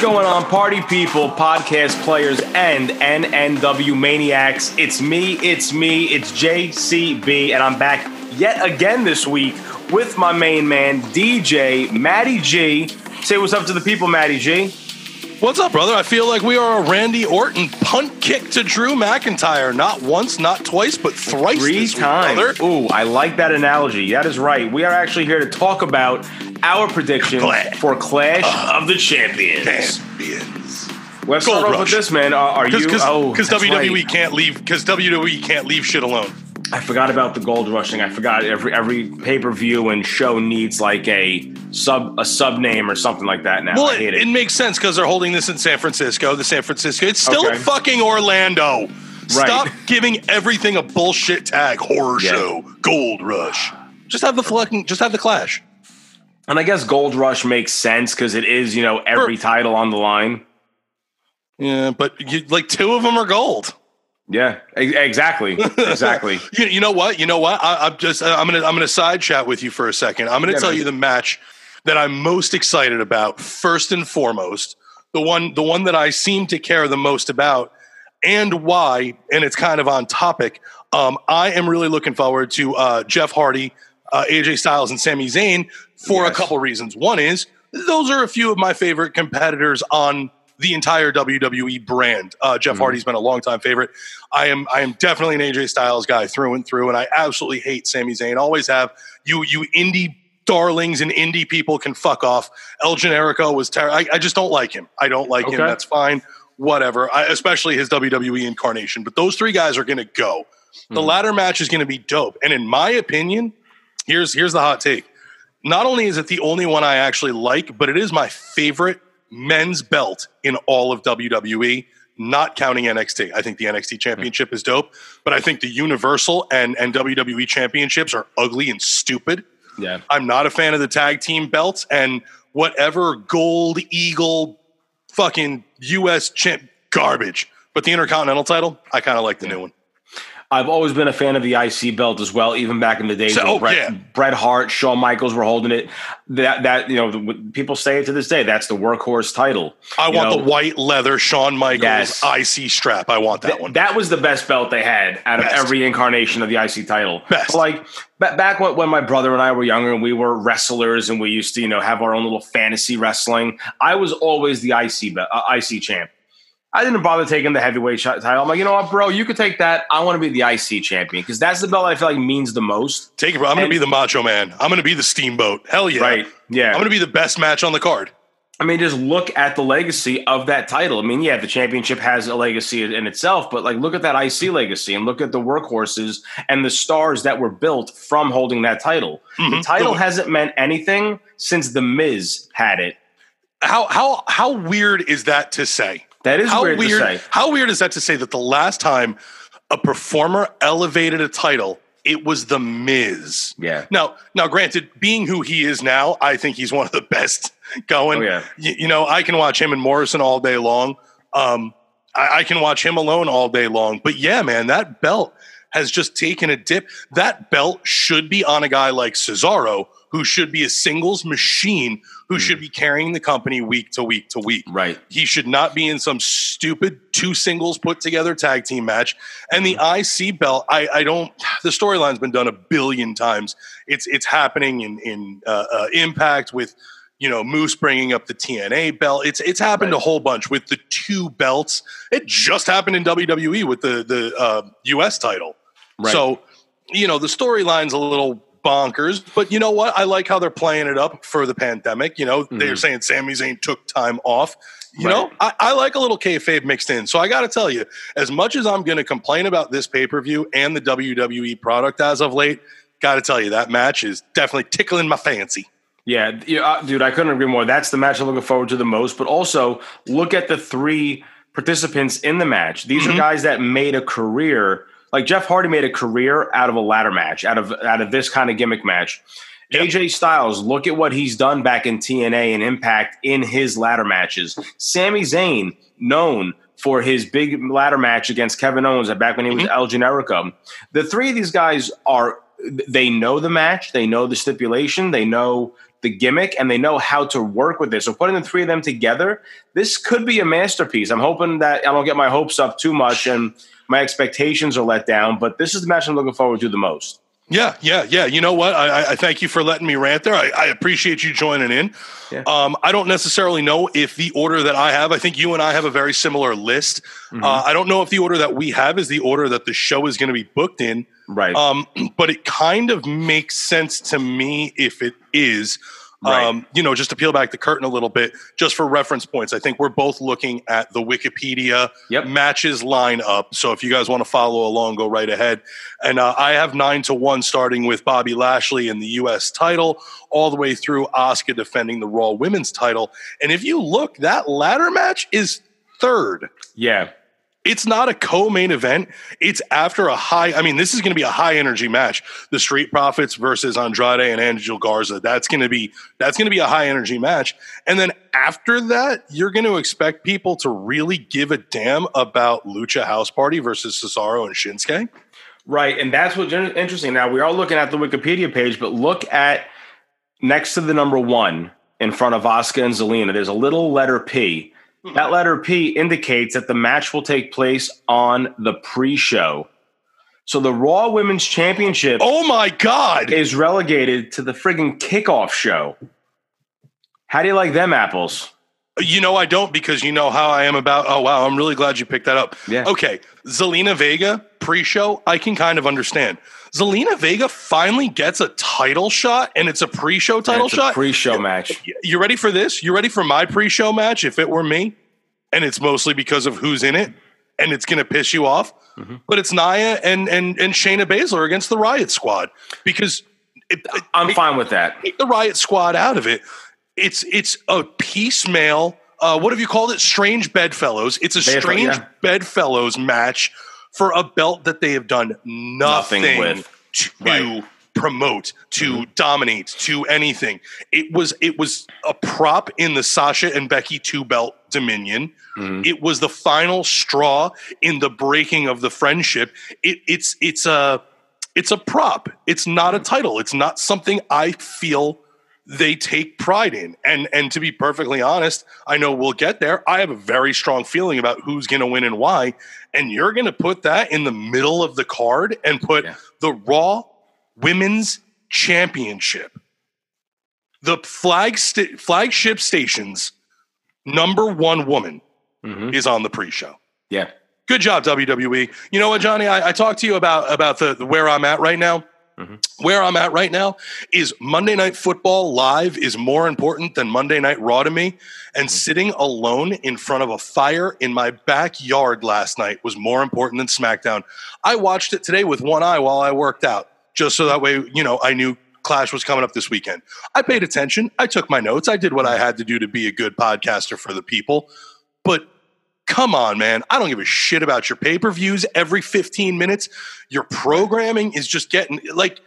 Going on, party people, podcast players, and NNW maniacs? It's me, it's me, it's JCB, and I'm back yet again this week with my main man, DJ Matty G. Say what's up to the people, Matty G. What's up, brother? I feel like we are a Randy Orton punt kick to Drew McIntyre. Not once, not twice, but thrice. Three times. brother. Ooh, I like that analogy. That is right. We are actually here to talk about our prediction Clash. for Clash uh-huh. of the Champions. Champions. Let's Gold start off with this, man. Uh, are, are you? Because oh, because WWE right. can't leave because WWE can't leave shit alone. I forgot about the gold rushing. I forgot every every pay per view and show needs like a sub a sub name or something like that. Now Well, it, it it. makes sense because they're holding this in San Francisco. The San Francisco. It's still Okay. fucking Orlando. Stop giving everything a bullshit tag. Horror Yeah. show. Gold Rush. Just have the fucking. Just have the Clash. and I guess Gold Rush makes sense because it is you know every title on the line. Yeah, but you, like two of them are gold. Yeah, exactly, exactly. You, you know what? You know what? I, I'm just I'm gonna I'm gonna side chat with you for a second. I'm gonna Yeah, tell man. you the match that I'm most excited about first and foremost. The one the one that I seem to care the most about and why. And it's kind of on topic. Um, I am really looking forward to uh, Jeff Hardy, uh, AJ Styles, and Sami Zayn for a couple reasons. One is those are a few of my favorite competitors on the entire WWE brand. Uh, Jeff Mm-hmm. Hardy's been a longtime favorite. I am I am definitely an AJ Styles guy through and through, and I absolutely hate Sami Zayn. Always have. You you indie darlings and indie people can fuck off. El Generico was terrible. I, I just don't like him. I don't like him. That's fine. Whatever. I, especially his WWE incarnation. But those three guys are going to go. The Mhm. latter match is going to be dope. And in my opinion, here's here's the hot take. Not only is it the only one I actually like, but it is my favorite men's belt in all of WWE, not counting NXT. I think the NXT hmm. championship is dope, but I think the Universal and, and WWE championships are ugly and stupid. Yeah, I'm not a fan of the tag team belts and whatever gold eagle fucking US champ garbage. But the Intercontinental title, I kind of like the new one. I've always been a fan of the IC belt as well, even back in the days. So- when oh, Bret, yeah. Bret Hart, Shawn Michaels were holding it. That that you know the, people say it to this day. That's the workhorse title. I You want know, the white leather Shawn Michaels Yes. IC strap. I want that Th- one. That was the best belt they had out of every incarnation of the IC title. Best. But like ba- back when, when my brother and I were younger and we were wrestlers and we used to, you know, have our own little fantasy wrestling. I was always the IC uh, IC champ. I didn't bother taking the heavyweight title. I'm like, you know what, bro, you could take that. I want to be the IC champion because that's the belt I feel like means the most. Take it, bro. I'm going to be the Macho Man. I'm going to be the Steamboat. Hell yeah. Right? Yeah. I'm going to be the best match on the card. I mean, just look at the legacy of that title. I mean, yeah, the championship has a legacy in itself, but like, look at that IC legacy and look at the workhorses and the stars that were built from holding that title. The Mhm. title The- hasn't meant anything since the Miz had it. How how how weird is that to say? That is how weird, to say. How weird is that to say that the last time a performer elevated a title, it was the Miz. Yeah. Now, now, granted, being who he is now, I think he's one of the best going. Oh, yeah. Y- you, know, I can watch him and Morrison all day long. Um, I, I can watch him alone all day long. But yeah, man, that belt has just taken a dip. That belt should be on a guy like Cesaro, who should be a singles machine, who Hmm. should be carrying the company week to week to week. Right. He should not be in some stupid two singles put together tag team match. And the IC belt, I, I don't. The storyline's been done a billion times. It's it's happening in in uh, uh, Impact with you know Moose bringing up the TNA belt. It's it's happened Right. a whole bunch with the two belts. It just happened in WWE with the the uh, US title. Right. So you know the storyline's a little bonkers, but you know what? I like how they're playing it up for the pandemic. You know, they're Mhm. saying Sami Zayn took time off. You Right. know, I, I like a little kayfabe mixed in. So I got to tell you, as much as I'm going to complain about this pay per view and the WWE product as of late, got to tell you that match is definitely tickling my fancy. Yeah, yeah, dude, I couldn't agree more. That's the match I'm looking forward to the most. But also, look at the three participants in the match. These Mhm. are guys that made a career. Like Jeff Hardy made a career out of a ladder match, out of out of this kind of gimmick match. Yep. AJ Styles, look at what he's done back in TNA and Impact in his ladder matches. Sami Zayn, known for his big ladder match against Kevin Owens back when he was mm-hmm. El Generico. The three of these guys are they know the match, they know the stipulation, they know the gimmick and they know how to work with this. So putting the three of them together, this could be a masterpiece. I'm hoping that I don't get my hopes up too much and my expectations are let down, but this is the match I'm looking forward to the most. Yeah, yeah, yeah. You know what? I, I thank you for letting me rant there. I, I appreciate you joining in. Yeah. Um, I don't necessarily know if the order that I have, I think you and I have a very similar list. Mm-hmm. Uh, I don't know if the order that we have is the order that the show is going to be booked in. Right. Um, but it kind of makes sense to me if it is. Right. Um, you know, just to peel back the curtain a little bit, just for reference points, I think we're both looking at the Wikipedia yep. matches lineup. So if you guys want to follow along, go right ahead. And uh, I have nine to one, starting with Bobby Lashley in the U.S. title, all the way through Asuka defending the Raw Women's title. And if you look, that ladder match is third. Yeah. It's not a co-main event. It's after a high. I mean, this is going to be a high energy match. The Street Profits versus Andrade and Angel Garza. That's going to be that's going to be a high energy match. And then after that, you're going to expect people to really give a damn about Lucha House Party versus Cesaro and Shinsuke. Right, and that's what's interesting. Now we are looking at the Wikipedia page, but look at next to the number one in front of Asuka and Zelina. There's a little letter P. That letter P indicates that the match will take place on the pre show. So the Raw Women's Championship. Oh my God. Is relegated to the friggin' kickoff show. How do you like them apples? You know, I don't because you know how I am about. Oh, wow. I'm really glad you picked that up. Yeah. Okay. Zelina Vega pre show, I can kind of understand. Zelina Vega finally gets a title shot, and it's a pre-show title shot. pre-show match. You ready for this? You ready for my pre-show match? If it were me, and it's mostly because of who's in it, and it's going to piss you off. Mm-hmm. But it's Nia and and and Shayna Baszler against the Riot Squad because it, it, I'm fine with that. Take the Riot Squad out of it. It's it's a piecemeal. Uh, what have you called it? Strange bedfellows. It's a strange yeah. bedfellows match for a belt that they have done nothing, nothing with to right. promote, to mm-hmm. dominate, to anything. It was it was a prop in the Sasha and Becky two belt Dominion. Mm-hmm. It was the final straw in the breaking of the friendship. It, it's it's a it's a prop. It's not a mm-hmm. title. It's not something I feel they take pride in. And and to be perfectly honest, I know we'll get there. I have a very strong feeling about who's going to win and why. And you're going to put that in the middle of the card and put yeah. the Raw Women's Championship, the flag st- flagship stations number one woman mm-hmm. is on the pre-show. Yeah. Good job, WWE. You know what, Johnny? I, I talked to you about about the, the where I'm at right now. Mm-hmm. Where I'm at right now is Monday Night Football live is more important than Monday Night Raw to me. And mm-hmm. sitting alone in front of a fire in my backyard last night was more important than SmackDown. I watched it today with one eye while I worked out, just so that way, you know, I knew Clash was coming up this weekend. I paid attention. I took my notes. I did what I had to do to be a good podcaster for the people. But come on, man. I don't give a shit about your pay per views every 15 minutes. Your programming is just getting like,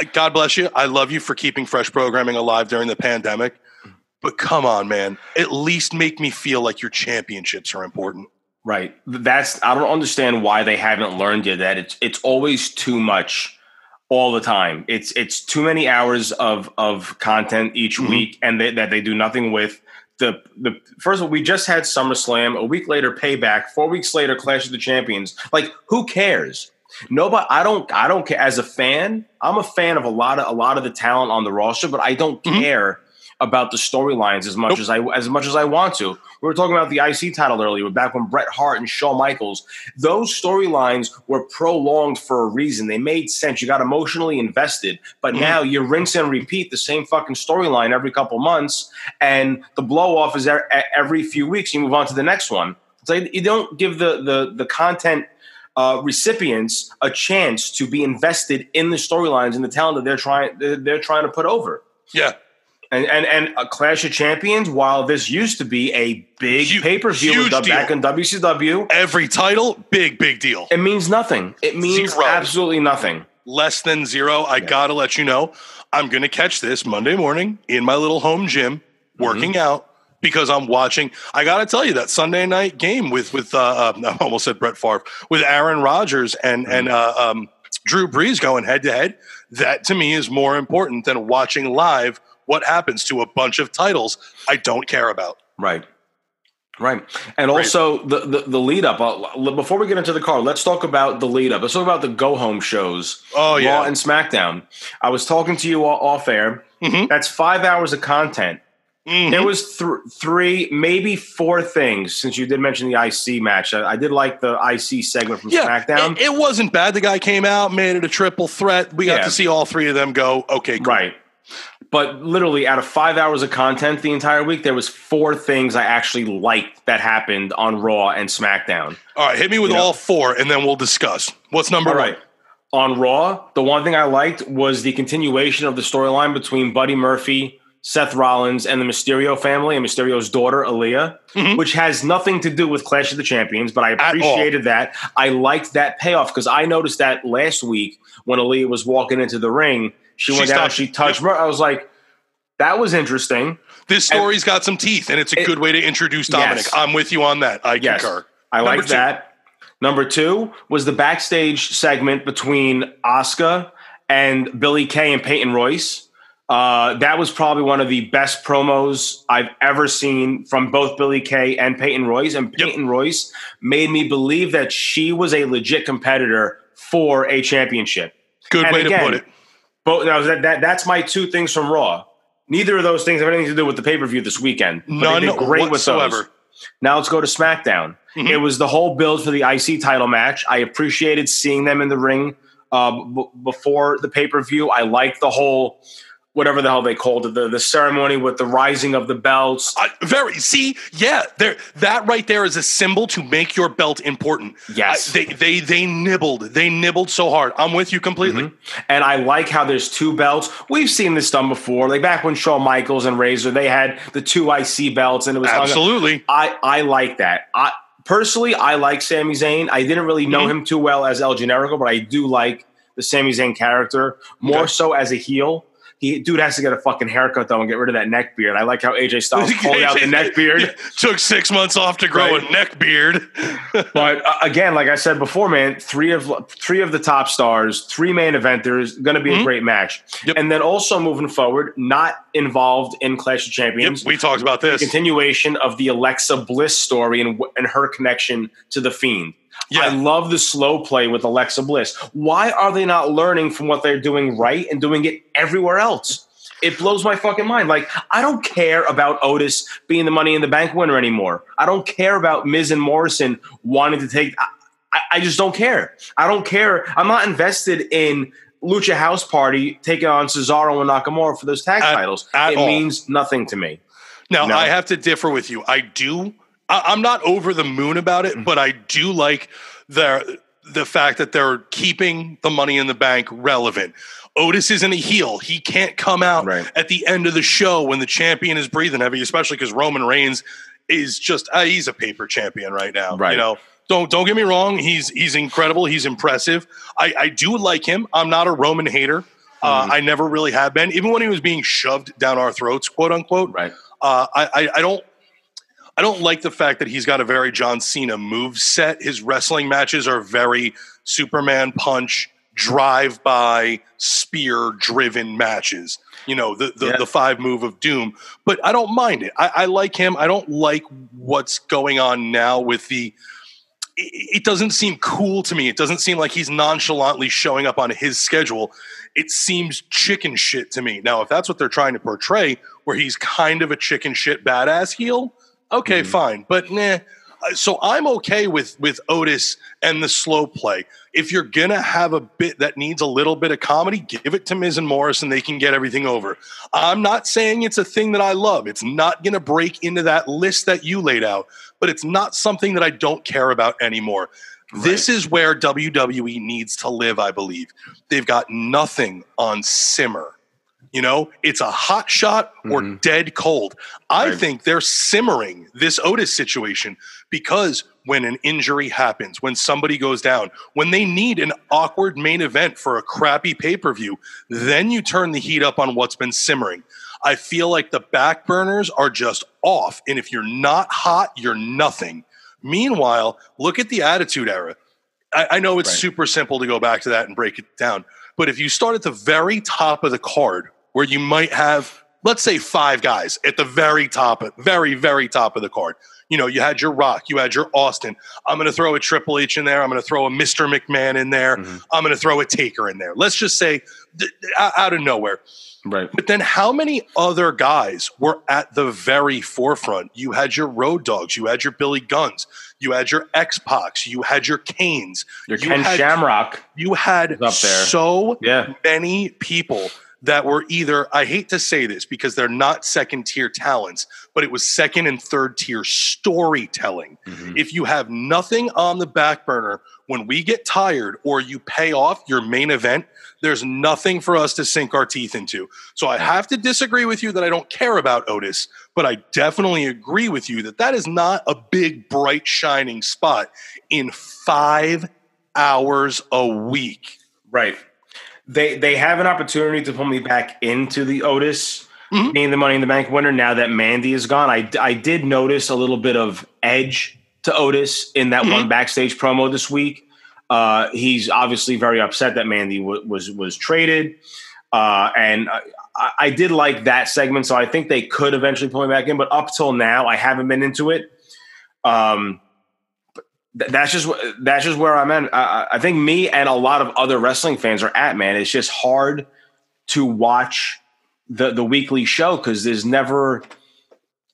uh, God bless you. I love you for keeping fresh programming alive during the pandemic. But come on, man. At least make me feel like your championships are important. Right. That's I don't understand why they haven't learned yet that it's it's always too much all the time. It's it's too many hours of of content each mm-hmm. week, and they, that they do nothing with. The the first of all, we just had SummerSlam. A week later, Payback. Four weeks later, Clash of the Champions. Like, who cares? Nobody. I don't. I don't care. As a fan, I'm a fan of a lot of a lot of the talent on the roster, but I don't mm-hmm. care about the storylines as much nope. as I as much as I want to. We were talking about the IC title earlier, back when Bret Hart and Shawn Michaels. Those storylines were prolonged for a reason. They made sense. You got emotionally invested, but mm-hmm. now you rinse and repeat the same fucking storyline every couple months, and the blow off is every few weeks. You move on to the next one. So you don't give the the the content. Uh, recipients a chance to be invested in the storylines and the talent that they're trying they're trying to put over. Yeah, and, and and a Clash of Champions, while this used to be a big pay per view back in WCW, every title, big big deal. It means nothing. It means zero. absolutely nothing. Less than zero. I yeah. gotta let you know, I'm gonna catch this Monday morning in my little home gym, working mm-hmm. out because I'm watching. I got to tell you that Sunday night game with with uh, uh, I almost said Brett Favre with Aaron Rodgers and mm-hmm. and uh, um, Drew Brees going head to head, that to me is more important than watching live what happens to a bunch of titles I don't care about. Right. Right. And also the, the, the lead up. Uh, before we get into the car, let's talk about the lead up. Let's talk about the go home shows. Oh, yeah. Raw and SmackDown. I was talking to you all off air. Mhm. That's five hours of content. Mhm. There was th- three, maybe four things. Since you did mention the IC match, I, I did like the IC segment from yeah, SmackDown. It, it wasn't bad. The guy came out, made it a triple threat. We got Yeah. to see all three of them go. Okay, cool. Right. But literally, out of five hours of content the entire week, there was four things I actually liked that happened on Raw and SmackDown. All right, hit me with You know. all four, and then we'll discuss. What's number All one? right. On Raw, the one thing I liked was the continuation of the storyline between Buddy Murphy, Seth Rollins, and the Mysterio family and Mysterio's daughter, Aaliyah, Mhm. which has nothing to do with Clash of the Champions, but I appreciated that. I liked that payoff because I noticed that last week when Aaliyah was walking into the ring, she, She went down, she touched Mur- I was like, that was interesting. This story's got some teeth, and it's a It- good way to introduce Dominic. Yes. I'm with you on that. I Yes. concur. I Number like two. that. Number two was the backstage segment between Asuka and Billie Kay and Peyton Royce. Uh, that was probably one of the best promos I've ever seen from both Billie Kay and Peyton Royce. And Yep. Peyton Royce made me believe that she was a legit competitor for a championship. Good And way to put it. Both now that, that that's my two things from Raw. Neither of those things have anything to do with the pay per view this weekend. but None great with whatsoever. those. Now let's go to SmackDown. Mhm. It was the whole build for the IC title match. I appreciated seeing them in the ring uh, b- before the pay per view. I liked the whole whatever the hell they called it the the ceremony with the rising of the belts. I, very see, yeah, there. That right there is a symbol to make your belt important. Yes. They they they nibbled. They nibbled so hard. I'm with you completely. Mm-hmm. And I like how there's two belts. We've seen this done before. Like back when Shawn Michaels and Razor, they had the two IC belts, and it was. Absolutely. I I like that. I personally I like Sami Zayn. I didn't really know Mhm. him too well as El Generico, but I do like the Sami Zayn character more Okay. so as a heel. He dude has to get a fucking haircut though and get rid of that neck beard. I like how AJ Styles pulled out the neck beard. Took six months off to grow Right. a neck beard. But uh, again, like I said before, man, three of three of the top stars, three main eventers, going to be a Mhm. great match. Yep. And then also moving forward, not involved in Clash of Yep, Champions. we talked about this. continuation of the Alexa Bliss story and, and her connection to the Fiend. I love the slow play with Alexa Bliss. Why are they not learning from what they're doing right and doing it everywhere else? It blows my fucking mind. Like, I don't care about Otis being the Money in the Bank winner anymore. I don't care about Miz and Morrison wanting to take. I, I- I just don't care. I don't care. I'm not invested in Lucha House Party taking on Cesaro and Nakamura for those tag At- titles. at it all. means nothing to me. Now No. I have to differ with you. I do. I, I'm not over the moon about Mm-hmm. it, but I do like the the fact that they're keeping the money in the bank relevant. Otis isn't a heel. He can't come out Right. at the end of the show when the champion is breathing heavy, especially because Roman Reigns is just uh, he's a paper champion right now. Right. You know, don't don't get me wrong. He's he's incredible. He's impressive. I, I do like him. I'm not a Roman hater. Uh, Mhm. I never really have been, even when he was being shoved down our throats, quote unquote. Right. Uh, I, I, I don't I don't like the fact that he's got a very John Cena move set. His wrestling matches are very Superman punch, drive by, spear driven matches. You know, the the, Yeah. the five move of doom. But I don't mind it. I, I like him. I don't like what's going on now with the it it doesn't seem cool to me. It doesn't seem like he's nonchalantly showing up on his schedule. It seems chicken shit to me. Now, if that's what they're trying to portray, where he's kind of a chicken shit badass heel, okay, Mhm. fine. But nah. Uh, So I'm okay with with Otis and the slow play. If you're gonna have a bit that needs a little bit of comedy, give it to Miz and Morris, and they can get everything over. I'm not saying it's a thing that I love. It's not gonna break into that list that you laid out, but it's not something that I don't care about anymore. This is where WWE needs to live, I believe. They've got nothing on simmer. You know, it's a hot shot or Mhm. dead cold. I Right. think they're simmering this Otis situation because when an injury happens, when somebody goes down, when they need an awkward main event for a crappy pay per view, then you turn the heat up on what's been simmering. I feel like the back burners are just off. And if you're not hot, you're nothing. Meanwhile, look at the Attitude Era. I, I know it's Right. super simple to go back to that and break it down, but if you start at the very top of the card, where you might have, let's say, five guys at the very top, very very top of the card. You know, you had your Rock, you had your Austin. I'm going to throw a Triple H in there. I'm going to throw a Mr. McMahon in there. Mhm. I'm going to throw a Taker in there. Let's just say th- out of nowhere. Right. But then, how many other guys were at the very forefront? You had your Road Dogs, you had your Billy Gunns, you had your X Pacs, you had your Kanes, Your you Ken had, Shamrock. you had up there. so Yeah. many people that were either I hate to say this because they're not second tier talents, but it was second and third tier storytelling. Mhm. If you have nothing on the back burner when we get tired or you pay off your main event, there's nothing for us to sink our teeth into. So I have to disagree with you that I don't care about Otis, but I definitely agree with you that that is not a big, bright, shining spot in five hours a week. Right. They they have an opportunity to pull me back into the Otis Mhm. being the Money in the Bank winner now that Mandy is gone. I I did notice a little bit of edge to Otis in that Mhm. one backstage promo this week. Uh, he's obviously very upset that Mandy w- was was traded, uh, and I, I did like that segment. So I think they could eventually pull me back in, but up till now, I haven't been into it. Um, that's just that's just where I'm at. I, I think me and a lot of other wrestling fans are at. Man, it's just hard to watch the the weekly show because there's never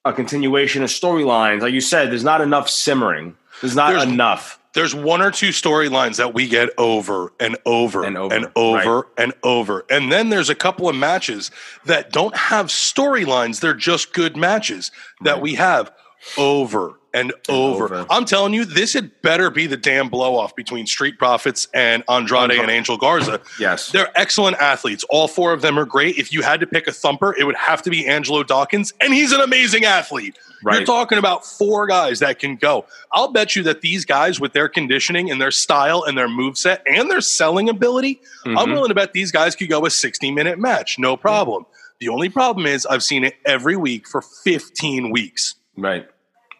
a continuation of storylines. Like you said, there's not enough simmering. There's not There's- enough. there's one or two storylines that we get over and over And over, and over, and over. And then there's a couple of matches that don't have storylines. They're just good matches that Right. we have over and over. over. I'm telling you, this had better be the damn blow off between Street Profits and Andrade and Angel Garza. Yes. They're excellent athletes. All four of them are great. If you had to pick a thumper, it would have to be Angelo Dawkins, and he's an amazing athlete. You're talking about four guys that can go. I'll bet you that these guys, with their conditioning and their style and their moveset and their selling ability, I'm Mhm. willing to bet these guys could go a 60 minute match. No problem. The only problem is I've seen it every week for 15 weeks. Right.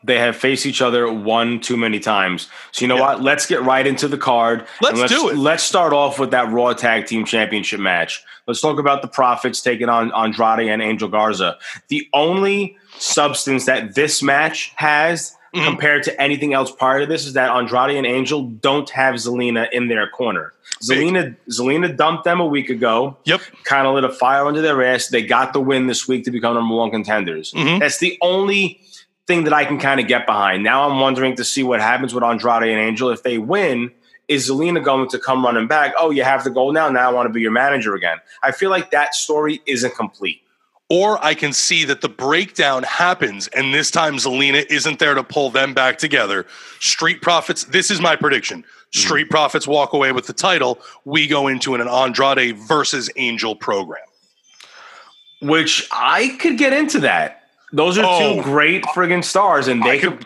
They have faced each other one too many times. So you know Yeah. what? Let's get right into the card. Let's and do it. Let's start off with that Raw Tag Team Championship match. Let's talk about the Profits taking on Andrade and Angel Garza. The only substance that this match has Mhm. compared to anything else prior to this is that Andrade and Angel don't have Zelina in their corner. Zelina Zelina dumped them a week ago Yep. kind of lit a fire under their ass. They got the win this week to become number one contenders. Mhm. That's the only thing that I can kind of get behind. Now I'm wondering to see what happens with Andrade and Angel. If they win, is Zelina going to come running back? Oh, you have the gold now. Now I want to be your manager again. I feel like that story isn't complete. Or I can see that the breakdown happens, and this time Zelina isn't there to pull them back together. Street Profits, this is my prediction. Street mm-hmm. Profits walk away with the title. We go into an Andrade versus Angel program. Which I could get into that. Those are Oh. two great friggin' stars, and they could.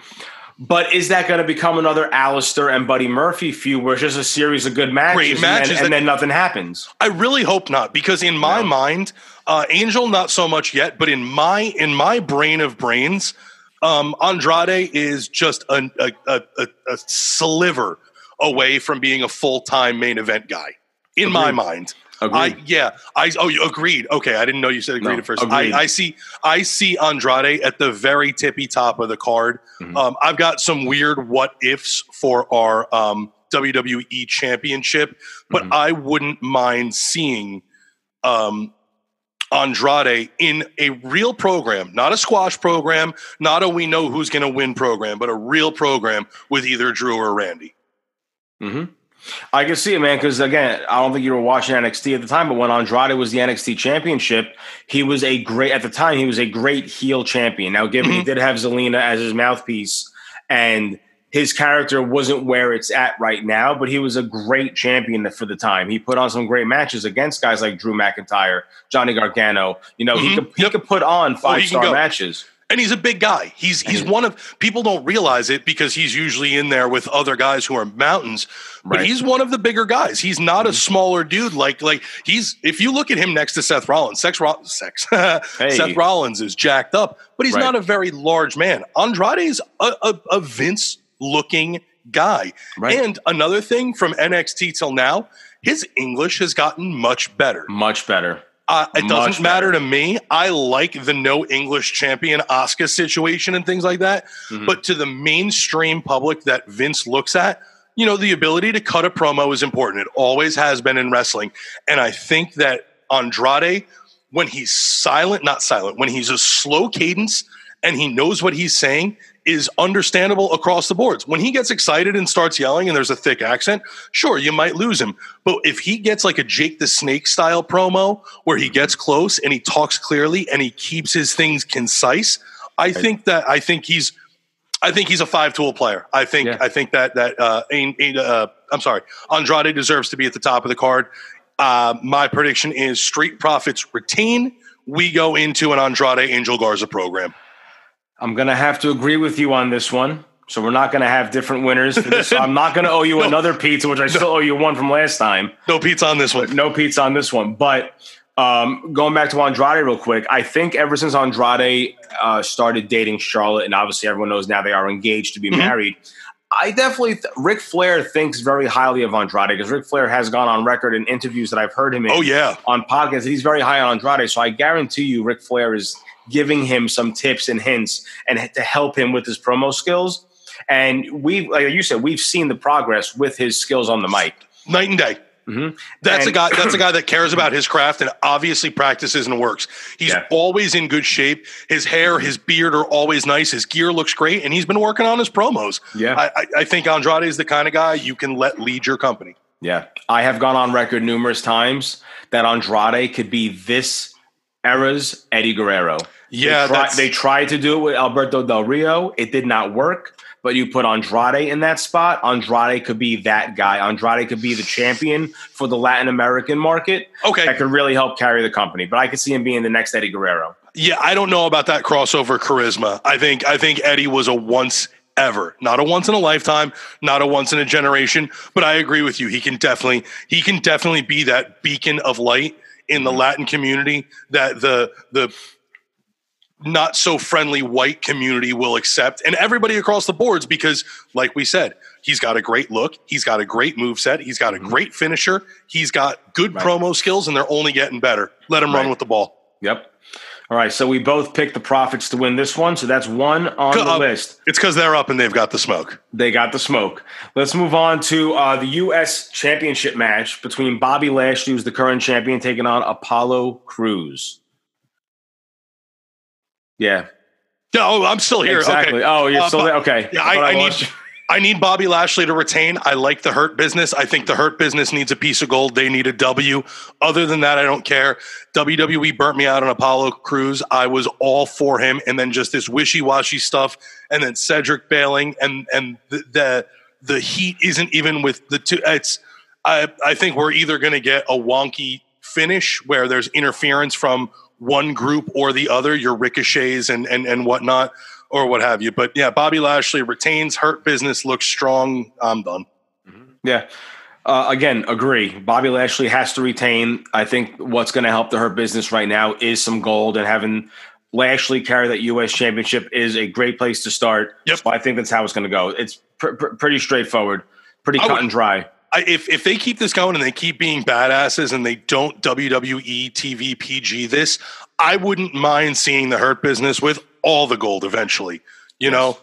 But is that going to become another Aleister and Buddy Murphy feud, where it's just a series of good matches, Great and matches then, and then nothing happens? I really hope not, because in my No. mind, uh, Angel not so much yet, but in my in my brain of brains, um, Andrade is just a, a, a, a, a sliver away from being a full time main event guy. In my Agreed. mind, I yeah, I oh you agreed. Okay, I didn't know you said agreed No, at first. agreed. I, I see I see Andrade at the very tippy top of the card. Mhm. Um, I've got some weird what ifs for our um, WWE championship, but Mhm. I wouldn't mind seeing um, Andrade in a real program, not a squash program, not a we know who's going to win program, but a real program with either Drew or Randy. hmm I can see it, man. Because again, I don't think you were watching NXT at the time, but when Andrade was the NXT championship, he was a great at the time. He was a great heel champion. Now, given he Mhm. did have Zelina as his mouthpiece, and his character wasn't where it's at right now, but he was a great champion for the time. He put on some great matches against guys like Drew McIntyre, Johnny Gargano. You know, he Mhm. could he Yep. could put on Oh, five he can star matches. And he's a big guy. He's he's one of people don't realize it because he's usually in there with other guys who are mountains. But Right. he's one of the bigger guys. He's not a mm-hmm. smaller dude. Like like he's if you look at him next to Seth Rollins, Sex Sex Seth Rollins is jacked up, but he's Right. not a very large man. Andrade's a, a, a Vince looking guy. Right. And another thing from NXT till now, his English has gotten much better. Much better. Uh, it Much doesn't matter better. to me. I like the no English champion Asuka situation and things like that. Mhm. But to the mainstream public that Vince looks at, you know, the ability to cut a promo is important. It always has been in wrestling. And I think that Andrade, when he's silent, not silent, when he's a slow cadence and he knows what he's saying, is understandable across the boards. When he gets excited and starts yelling and there's a thick accent, sure, you might lose him. But if he gets like a Jake the Snake style promo where he gets close and he talks clearly and he keeps his things concise, I think that I think he's I think he's a five tool player. I think Yeah. I think that that uh, uh, I'm sorry, Andrade deserves to be at the top of the card. Uh, my prediction is Street Profits retain. We go into an Andrade Angel Garza program. I'm going to have to agree with you on this one. So we're not going to have different winners. For this. So I'm not going to owe you another pizza, which I still owe you one from last time. No pizza on this one. No pizza on this one. But um, going back to Andrade real quick, I think ever since Andrade uh, started dating Charlotte, and obviously everyone knows now they are engaged to be Mhm. married. I definitely, th- Ric Flair thinks very highly of Andrade because Ric Flair has gone on record in interviews that I've heard him in Oh yeah, on podcasts he's very high on Andrade. So I guarantee you, Ric Flair is giving him some tips and hints and to help him with his promo skills. And we, like you said, we've seen the progress with his skills on the mic. night and day. Mhm. That's a guy. That's a guy that cares about his craft and obviously practices and works. He's Yeah. always in good shape. His hair, his beard are always nice. His gear looks great, and he's been working on his promos. Yeah. I, I, I think Andrade is the kind of guy you can let lead your company. Yeah. I have gone on record numerous times that Andrade could be this era's Eddie Guerrero. Yeah, they, try, they tried to do it with Alberto Del Rio. It did not work. But you put Andrade in that spot. Andrade could be that guy. Andrade could be the champion for the Latin American market. Okay. That could really help carry the company. But I could see him being the next Eddie Guerrero. Yeah, I don't know about that crossover charisma. I think I think Eddie was a once ever, not a once in a lifetime, not a once in a generation. But I agree with you. He can definitely he can definitely be that beacon of light in the mm-hmm. Latin community that the the not so friendly white community will accept and everybody across the boards because like we said he's got a great look he's got a great move set he's got a great finisher he's got good Right. promo skills and they're only getting better let him run with the ball Yep. All right. So we both picked the Profits to win this one. So that's one on the Uh, list. It's because they're up and they've got the smoke. They got the smoke. Let's move on to uh, the U.S. Championship match between Bobby Lashley, who's the current champion, taking on Apollo Crews. Yeah, No, I'm still here. exactly. Okay. Oh, you're Uh, still there. Okay. Yeah, I, thought I need. I need Bobby Lashley to retain. I like the Hurt business. I think the Hurt business needs a piece of gold. They need a W. Other than that, I don't care. WWE burnt me out on Apollo Crews. I was all for him, and then just this wishy washy stuff, and then Cedric bailing, and and the the, the heat isn't even with the two. It's I I think we're either going to get a wonky finish where there's interference from one group or the other, your ricochets and and and whatnot, or what have you. But yeah, Bobby Lashley retains. Hurt business looks strong. I'm done. Yeah. Uh, again, agree. Bobby Lashley has to retain. I think what's going to help the Hurt business right now is some gold, and having Lashley carry that U.S. Championship is a great place to start. Yep. So I think that's how it's going to go. It's pr- pr- pretty straightforward, pretty I cut would- and dry. I, if if they keep this going and they keep being badasses and they don't WWE TV PG this, I wouldn't mind seeing the Hurt business with all the gold eventually. You know,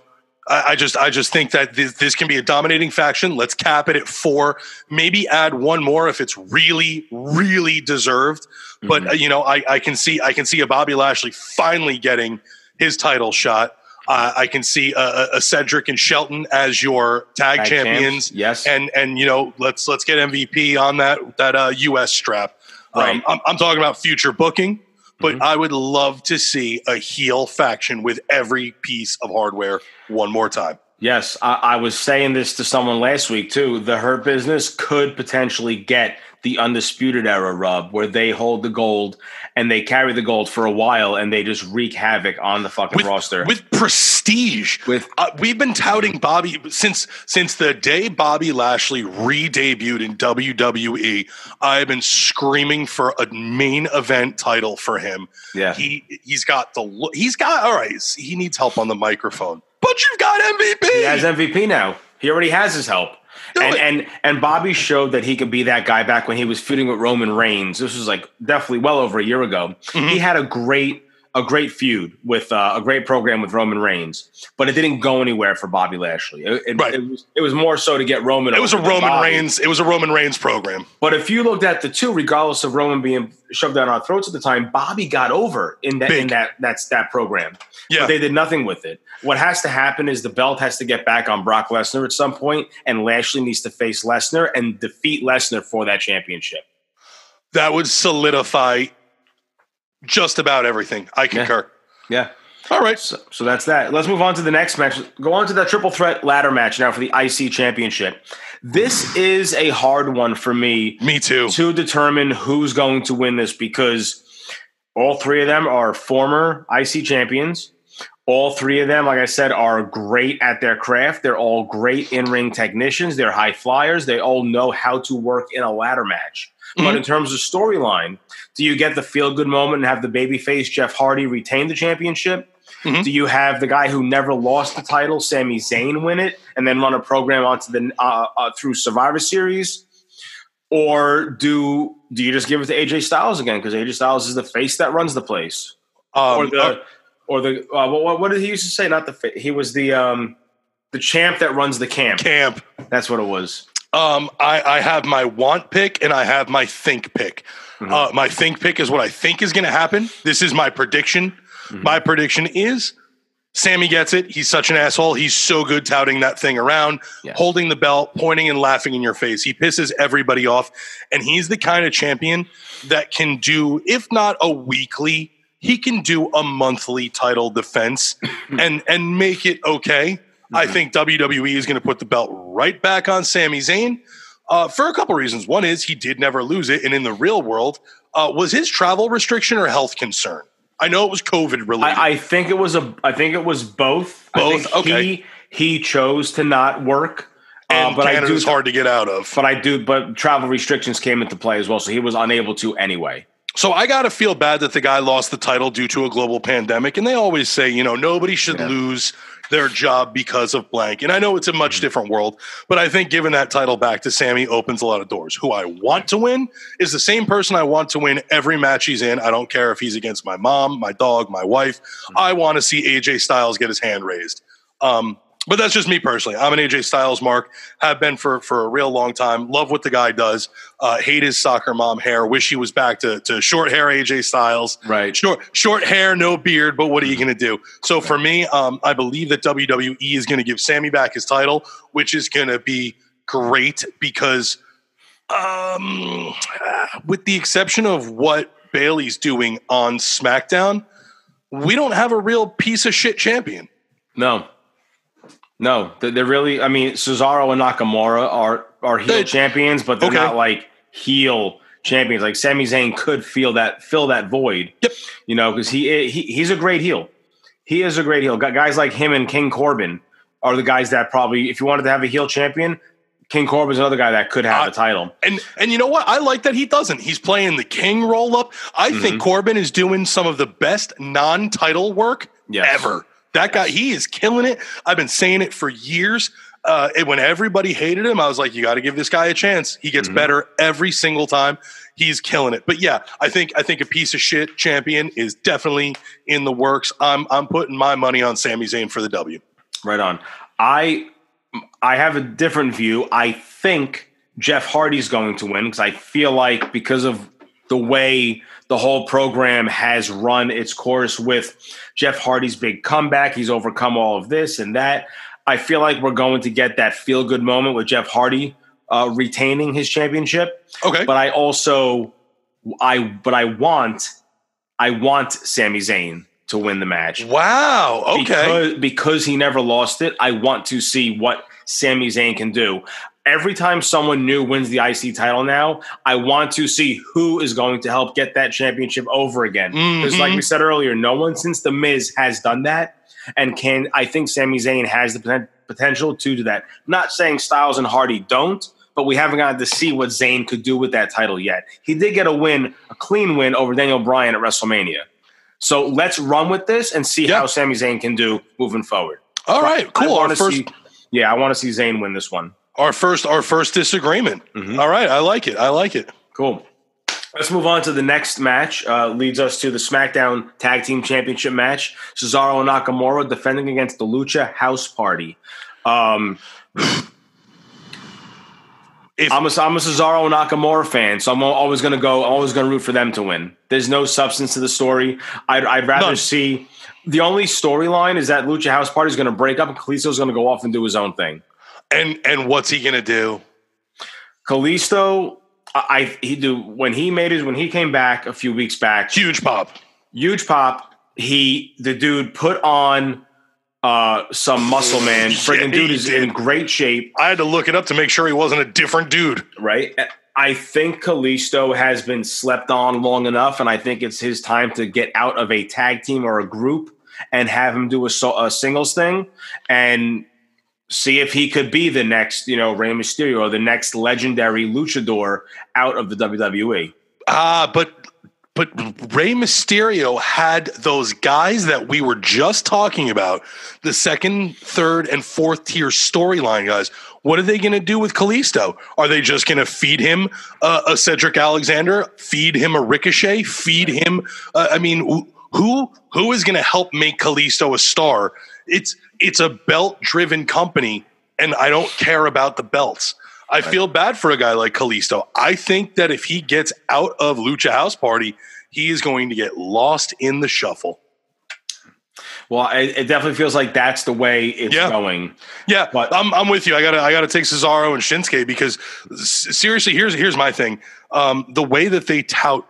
I, I just I just think that this, this can be a dominating faction. Let's cap it at four. Maybe add one more if it's really really deserved. But uh, you know, I, I can see I can see a Bobby Lashley finally getting his title shot. Uh, I can see a, a- a Cedric and Shelton as your tag, Tag champions champs, yes. and and you know let's let's get MVP on that that uh, U.S. strap. Right. Um, I'm, I'm talking about future booking, but Mhm. I would love to see a heel faction with every piece of hardware one more time. Yes, I, I was saying this to someone last week too. The Hurt business could potentially get the undisputed era rub, where they hold the gold and they carry the gold for a while, and they just wreak havoc on the fucking With, roster. with prestige, With- uh, we've been touting Bobby since since the day Bobby Lashley re-debuted in WWE. I've been screaming for a main event title for him. yeah, He he's got the he's got all right. He needs help on the microphone, but you've got MVP. he has MVP now. He already has his help. Do and, it. and and Bobby showed that he could be that guy back when he was feuding with Roman Reigns. This was like definitely well over a year ago. Mhm. He had a great a great feud with uh, a great program with Roman Reigns, but it didn't go anywhere for Bobby Lashley. It, it, Right. it was it was more so to get Roman. It was a Roman Bobby. Reigns. It was a Roman Reigns program. But if you looked at the two, regardless of Roman being shoved down our throats at the time, Bobby got over in that in that that's that program. Yeah. But they did nothing with it. What has to happen is the belt has to get back on Brock Lesnar at some point, and Lashley needs to face Lesnar and defeat Lesnar for that championship. That would solidify just about everything. I concur. Yeah. All right. So, so that's that. Let's move on to the next match. Go on to that triple threat ladder match now for the IC championship. This is a hard one for me Me too. to determine who's going to win this because all three of them are former IC champions. All three of them, like I said, are great at their craft. They're all great in ring technicians. They're high flyers. They all know how to work in a ladder match. But Mhm. in terms of storyline, do you get the feel good moment and have the babyface Jeff Hardy retain the championship? Mhm. Do you have the guy who never lost the title, Sami Zayn, win it and then run a program onto the uh, uh, through Survivor Series? or do do you just give it to AJ Styles again because AJ Styles is the face that runs the place, Um, or the uh, or the uh, what, what did he used to say? Not the he was the um the champ that runs the camp. camp. That's what it was. Um, I, I have my want pick and I have my think pick. Mhm. Uh, my think pick is what I think is going to happen. This is my prediction. Mhm. My prediction is Sami gets it. He's such an asshole. He's so good touting that thing around, Yeah. holding the belt, pointing and laughing in your face. He pisses everybody off. And he's the kind of champion that can do, if not a weekly, he can do a monthly title defense and and make it okay. I Mhm. think WWE is going to put the belt right back on Sami Zayn uh, for a couple reasons. One is he did never lose it, and in the real world, uh, was his travel restriction or health concern? I know it was COVID related. I, I think it was a. I think it was both. I Both? think Okay. He, he chose to not work, and but I do. Canada's hard to get out of. But I do. But travel restrictions came into play as well, so he was unable to anyway. So I got to feel bad that the guy lost the title due to a global pandemic. And they always say, you know, nobody should Yeah. lose their job because of blank. And I know it's a Mm-hmm. much different world, but I think giving that title back to Sami opens a lot of doors. Who I want to win is the same person I want to win every match he's in. I don't care if he's against my mom, my dog, my wife. Mm-hmm. I want to see AJ Styles get his hand raised. Um, but that's just me personally. I'm an AJ Styles mark. Have been for for a real long time. Love what the guy does. Uh, hate his soccer mom hair. Wish he was back to to short hair AJ Styles. Right. Short short hair, no beard. But what are you going to do? So for me, um, I believe that WWE is going to give Sami back his title, which is going to be great because, um, with the exception of what Bayley's doing on SmackDown, we don't have a real piece of shit champion. No. No, they- they're really. I mean, Cesaro and Nakamura are are heel They- champions, but they're Okay. not like heel champions. Like Sami Zayn could feel that fill that void. Yep. You know, because he, he he's a great heel. He is a great heel. Guys like him and King Corbin are the guys that probably, if you wanted to have a heel champion, King Corbin's another guy that could have Uh, a title. And and you know what? I like that he doesn't. He's playing the king roll up. I think Corbin is doing some of the best non-title work Yes. ever. That guy, he is killing it. I've been saying it for years. Uh, and when everybody hated him, I was like, you got to give this guy a chance. He gets Mhm. better every single time. He's killing it. But yeah, I think I think a piece of shit champion is definitely in the works. I'm I'm putting my money on Sami Zayn for the W. Right on. I I have a different view. I think Jeff Hardy's going to win because I feel like because of the way the whole program has run its course with Jeff Hardy's big comeback, he's overcome all of this and that. I feel like we're going to get that feel good moment with Jeff Hardy uh, retaining his championship. Okay. But I also I but I want I want Sami Zayn to win the match wow. Okay. because, because he never lost it, I want to see what Sami Zayn can do. Every time someone new wins the IC title now, I want to see who is going to help get that championship over again. Because, like Mhm. we said earlier, no one since The Miz has done that. And can I think Sami Zayn has the poten- potential to do that? not saying Styles and Hardy don't, but we haven't gotten to see what Zayn could do with that title yet. He did get a win, a clean win over Daniel Bryan at WrestleMania. So let's run with this and see Yeah. how Sami Zayn can do moving forward. All right. I Cool. Our first see- Yeah, I want to see Zayn win this one. Our first, our first disagreement. Mhm. All right, I like it. I like it. Cool. Let's move on to the next match. Uh, leads us to the SmackDown Tag Team Championship match. Cesaro and Nakamura defending against the Lucha House Party. Um, If I'm a, I'm a Cesaro and Nakamura fan, so I'm always going to go. I'm always going to root for them to win. There's no substance to the story. I'd, I'd rather None. see. The only storyline is that Lucha House Party is going to break up, and Kalisto's going to go off and do his own thing. And and what's he gonna do? Kalisto, I, he do when he made his when he came back a few weeks back. Huge pop. huge pop. He the dude put on uh some muscle man. Friggin' Yeah, dude is did. in great shape, I had to look it up to make sure he wasn't a different dude. right? I think Kalisto has been slept on long enough, and I think it's his time to get out of a tag team or a group and have him do a, a singles thing and see if he could be the next, you know, Rey Mysterio or the next legendary luchador out of the. WWE. Ah, but but Rey Mysterio had those guys that we were just talking about, the second, third, and fourth tier storyline guys. What are they going to do with Kalisto? Are they just going to feed him uh, a Cedric Alexander, feed him a Ricochet, feed him? Uh, I mean, who who is going to help make Kalisto a star? It's it's a belt driven company, and I don't care about the belts. I feel bad for a guy like Kalisto. I think that if he gets out of Lucha House Party, he is going to get lost in the shuffle. Well, it, it definitely feels like that's the way it's Yeah. going. Yeah, But- I'm, I'm with you. I gotta I gotta take Cesaro and Shinsuke because seriously, here's here's my thing. Um, the way that they tout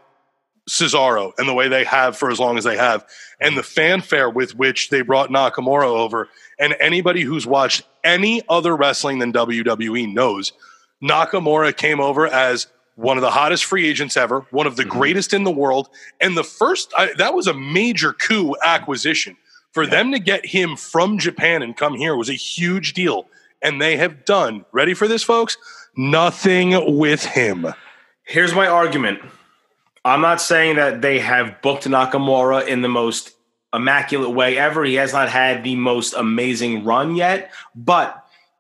Cesaro and the way they have for as long as they have, and the fanfare with which they brought Nakamura over, and anybody who's watched any other wrestling than WWE knows Nakamura came over as one of the hottest free agents ever, one of the mhm. greatest in the world, and the first I, that was a major coup acquisition for them to get him from Japan and come here was a huge deal, and they have done. Ready for this, folks? Nothing with him. Here's my argument. I'm not saying that they have booked Nakamura in the most immaculate way ever. He has not had the most amazing run yet, but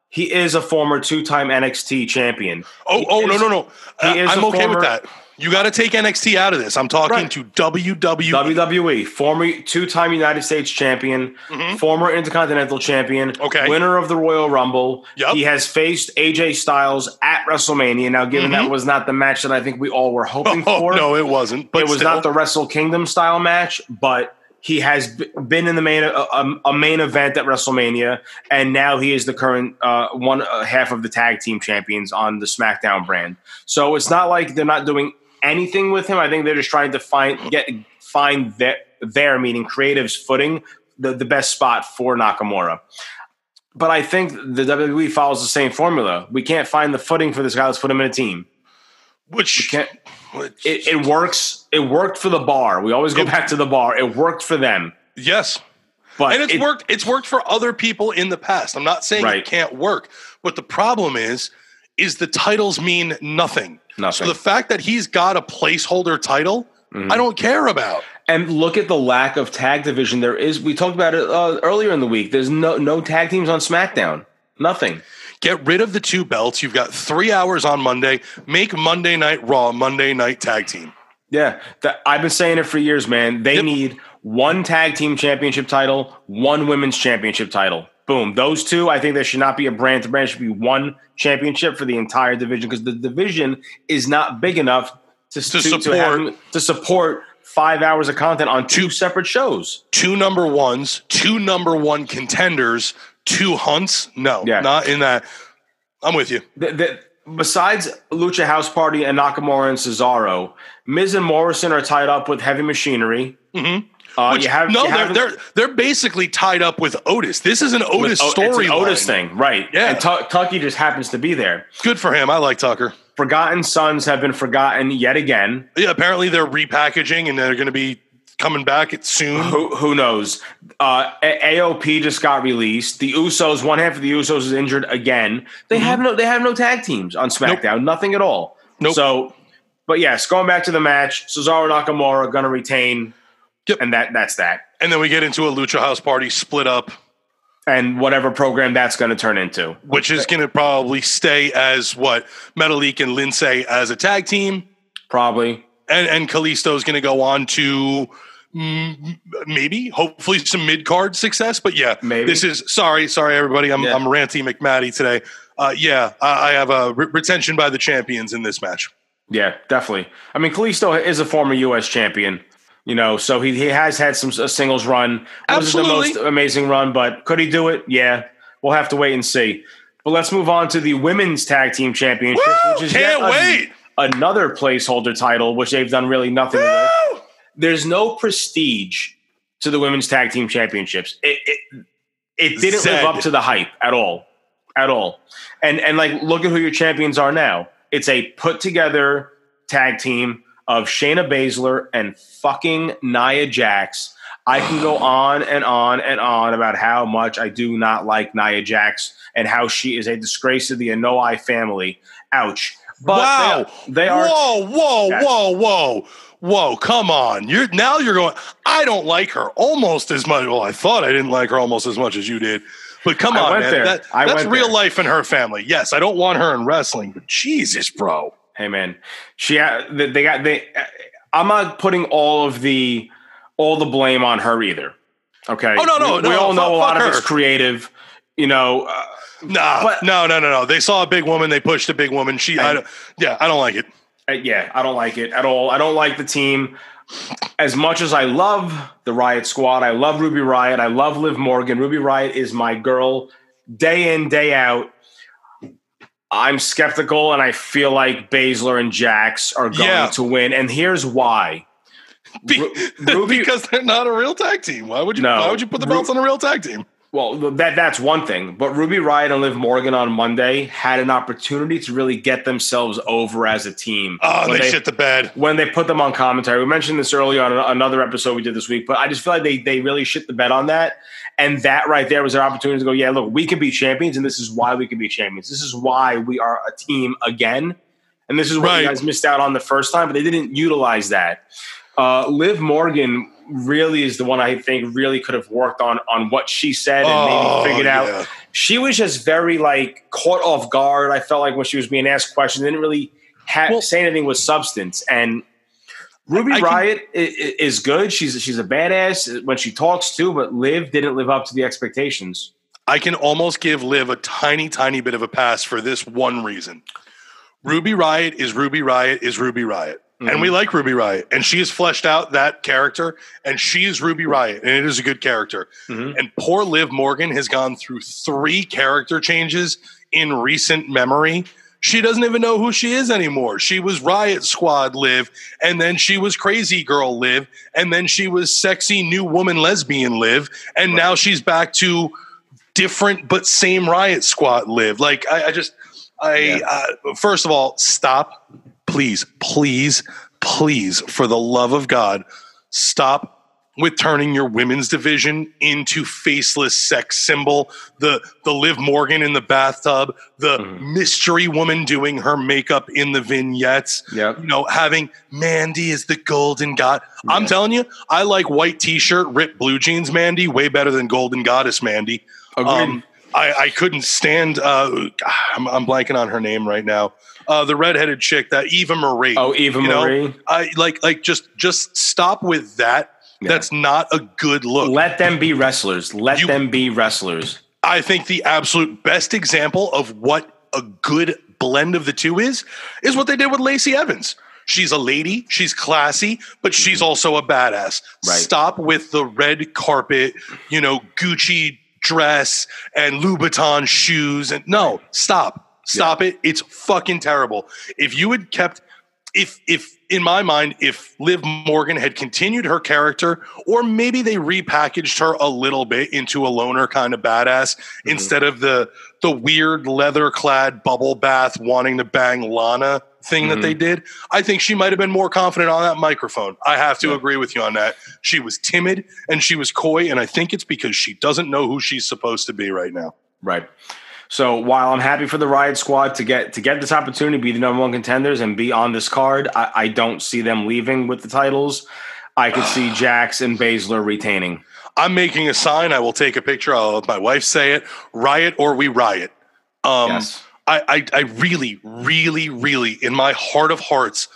he is a former two-time NXT champion. Oh, He oh is- no, no, no! he Uh, is I'm okay former- with that. You got to take NXT out of this. I'm talking Right. to. WWE. WWE, former two-time United States champion, former Intercontinental champion, Mm-hmm. Okay. winner of the Royal Rumble. Yep. He has faced AJ Styles at WrestleMania. Now, given that was not the match that I think we all were hoping Mm-hmm. Oh for, no, it wasn't. But it was still. not the Wrestle Kingdom style match, but he has been in the main a, a- a main event at WrestleMania, and now he is the current uh, one uh, half of the tag team champions on the SmackDown brand. So it's not like they're not doing anything with him. I think they're just trying to find get find their their meaning creative's footing the, the best spot for Nakamura. But I think the WWE follows the same formula. We can't find the footing for this guy. Let's put him in a team. which, Can't, which- it, it works. It worked for the bar. We always go It- back to the bar. It worked for them, yes, but and it's it- worked. It's worked for other people in the past. I'm not saying Right. it can't work, but the problem is, is the titles mean nothing. Nothing. So the fact that he's got a placeholder title, Mm-hmm. I don't care about. And look at the lack of tag division there is. We talked about it uh, earlier in the week. There's no no tag teams on SmackDown. Nothing. Get rid of the two belts. You've got three hours on Monday. Make Monday Night Raw Monday Night Tag Team. Yeah, that, I've been saying it for years, man. They Yep. need one tag team championship title, one women's championship title. Boom. Those two, I think there should not be a brand to brand. It should be one championship for the entire division because the division is not big enough to, to, to, support- have- to support five hours of content on two separate shows. Two number ones, two number one contenders, two hunts. No, Yeah. not in that. I'm with you. The, the, besides Lucha House Party and Nakamura and Cesaro, Miz and Morrison are tied up with Heavy Machinery. Mm-hmm. Uh, Which- you have no, they're, they're they're basically tied up with Otis. This is an Otis it's an story. Otis thing, right? Yeah. and Tu- Tucky just happens to be there. Good for him. I like Tucker. Forgotten Sons have been forgotten yet again. Yeah, apparently they're repackaging and they're going to be coming back soon. Who, who knows? Uh, A- AOP just got released. The Usos, one half of the Usos is injured again. They have no, they have no tag teams on SmackDown. Nothing at all. Mm-hmm. Nope. So, but yes, going back to the match, Cesaro Nakamura are going to retain, Yep. and that that's that. And then we get into a Lucha House Party split up. and whatever program that's going to turn into. which is going to probably stay as what Metalik and Lince as a tag team, Probably. and and Kalisto is going to go on to mm, maybe, hopefully, some mid card success. But yeah, Maybe. this is sorry, sorry, everybody. I'm Yeah. I'm ranty McMatty today. Uh, yeah, I, I have a re- retention by the champions in this match. Yeah, definitely. I mean, Kalisto is a former U.S. champion, you know, so he, he has had some a singles run. Wasn't the most amazing run, but could he do it? Yeah, we'll have to wait and see. But let's move on to the women's tag team championship, Woo! which is Can't an- wait! another placeholder title, which they've done really nothing with. There's no prestige to the women's tag team championships. It it, it didn't live up to the hype at all, at all. And and like look at who your champions are now. It's a put together tag team of Shayna Baszler and fucking Nia Jax. I can go on and on and on about how much I do not like Nia Jax and how she is a disgrace to the Anoa'i family. Ouch. But wow! they, they are Whoa! Whoa! Yes. Whoa! Whoa! Whoa! Come on! You're now you're going. I don't like her almost as much. Well, I thought I didn't like her almost as much as you did. But come I on, man. there. That, that's real there. life in her family. Yes, I don't want her in wrestling, but Jesus, bro. Hey man, she ha- they they got they. I'm not putting all of the all the blame on her either. Okay. Oh, no, no, we, we no, all know fuck- a lot of her. it's creative. You know, uh, Nah, But- no, no, no, no. They saw a big woman. They pushed a big woman. She, I, yeah, I don't like it. uh, yeah, I don't like it at all. I don't like the team as much as I love the Riot Squad. I love Ruby Riot. I love Liv Morgan. Ruby Riot is my girl, day in day out. I'm skeptical, and I feel like Baszler and Jax are going Yeah. to win. And here's why. Be- Ru- because they're not a real tag team. Why would you? No. Why would you put the Ru- belts on a real tag team? Well, that that's one thing, but Ruby Riot and Liv Morgan on Monday had an opportunity to really get themselves over as a team. Oh, when they, shit the bed. when they put them on commentary. We mentioned this earlier on another episode we did this week, but I just feel like they they really shit the bed on that. And that right there was their opportunity to go, yeah, look, we can be champions, and this is why we can be champions. This is why we are a team again. And this is what you guys missed out on the first time, but they didn't utilize that. Uh, Liv Morgan really is the one I think really could have worked on on what she said and Oh, maybe figured out yeah. she was just very like caught off guard. I felt like when she was being asked questions, didn't really ha- Well- say anything with substance. And Ruby I can- Riot i- i- is good. She's she's a badass when she talks too, but Liv didn't live up to the expectations. I can almost give Liv a tiny, tiny bit of a pass for this one reason. Ruby Riot is Ruby Riot is Ruby Riot. And we like Ruby Riot. And she has fleshed out that character, and she is Ruby Riot, and it is a good character. Mhm. And poor Liv Morgan has gone through three character changes in recent memory. She doesn't even know who she is anymore. She was Riot Squad Liv, and then she was Crazy Girl Liv, and then she was sexy new woman lesbian Liv, and now she's back to different but same Riot Squad Liv. Like I, I just, I Yeah. uh, first of all, stop, please, please, please, for the love of God, stop with turning your women's division into faceless sex symbol. The the Liv Morgan in the bathtub, the Mhm. mystery woman doing her makeup in the vignettes. Yep. You know, having Mandy is the golden god. I'm telling you, I like white t-shirt, ripped blue jeans Mandy way better than golden goddess Mandy. Um, I, I couldn't stand. Uh, I'm, I'm blanking on her name right now. Uh, the redheaded chick, that Eva Marie. oh, Eva you know, Marie. I like like just just stop with that. Yeah. That's not a good look. Let them be wrestlers. Let You- them be wrestlers. I think the absolute best example of what a good blend of the two is is what they did with Lacey Evans. She's a lady, she's classy, but she's also a badass. Mm-hmm. Right. Stop with the red carpet, you know, Gucci dress and Louboutin shoes and no, stop. Stop it. It's fucking terrible. If you had kept if if in my mind if liv morgan had continued her character or maybe they repackaged her a little bit into a loner kind of badass instead of the the weird leather clad bubble bath wanting to bang lana thing that Mhm. they did i think she might have been more confident on that microphone i have to Yeah. agree with you on that she was timid and she was coy and i think it's because she doesn't know who she's supposed to be right now Right. So while I'm happy for the Riot Squad to get to get this opportunity, be the number one contenders, and be on this card, I, I don't see them leaving with the titles. I could see Jax and Baszler retaining. I'm making a sign. I will take a picture. I'll let my wife say it. Riot or we riot. Um, Yes. I, I, I really, really, really, in my heart of hearts,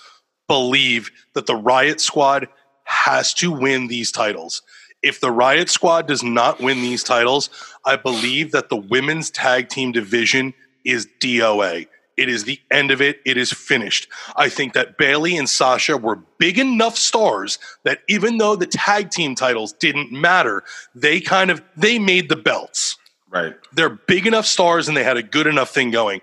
believe that the Riot Squad has to win these titles. If the Riot Squad does not win these titles, I believe that the women's tag team division is DOA. It is the end of it. It is finished. I think that Bayley and Sasha were big enough stars that even though the tag team titles didn't matter, they kind of they made the belts Right. they're big enough stars and they had a good enough thing going.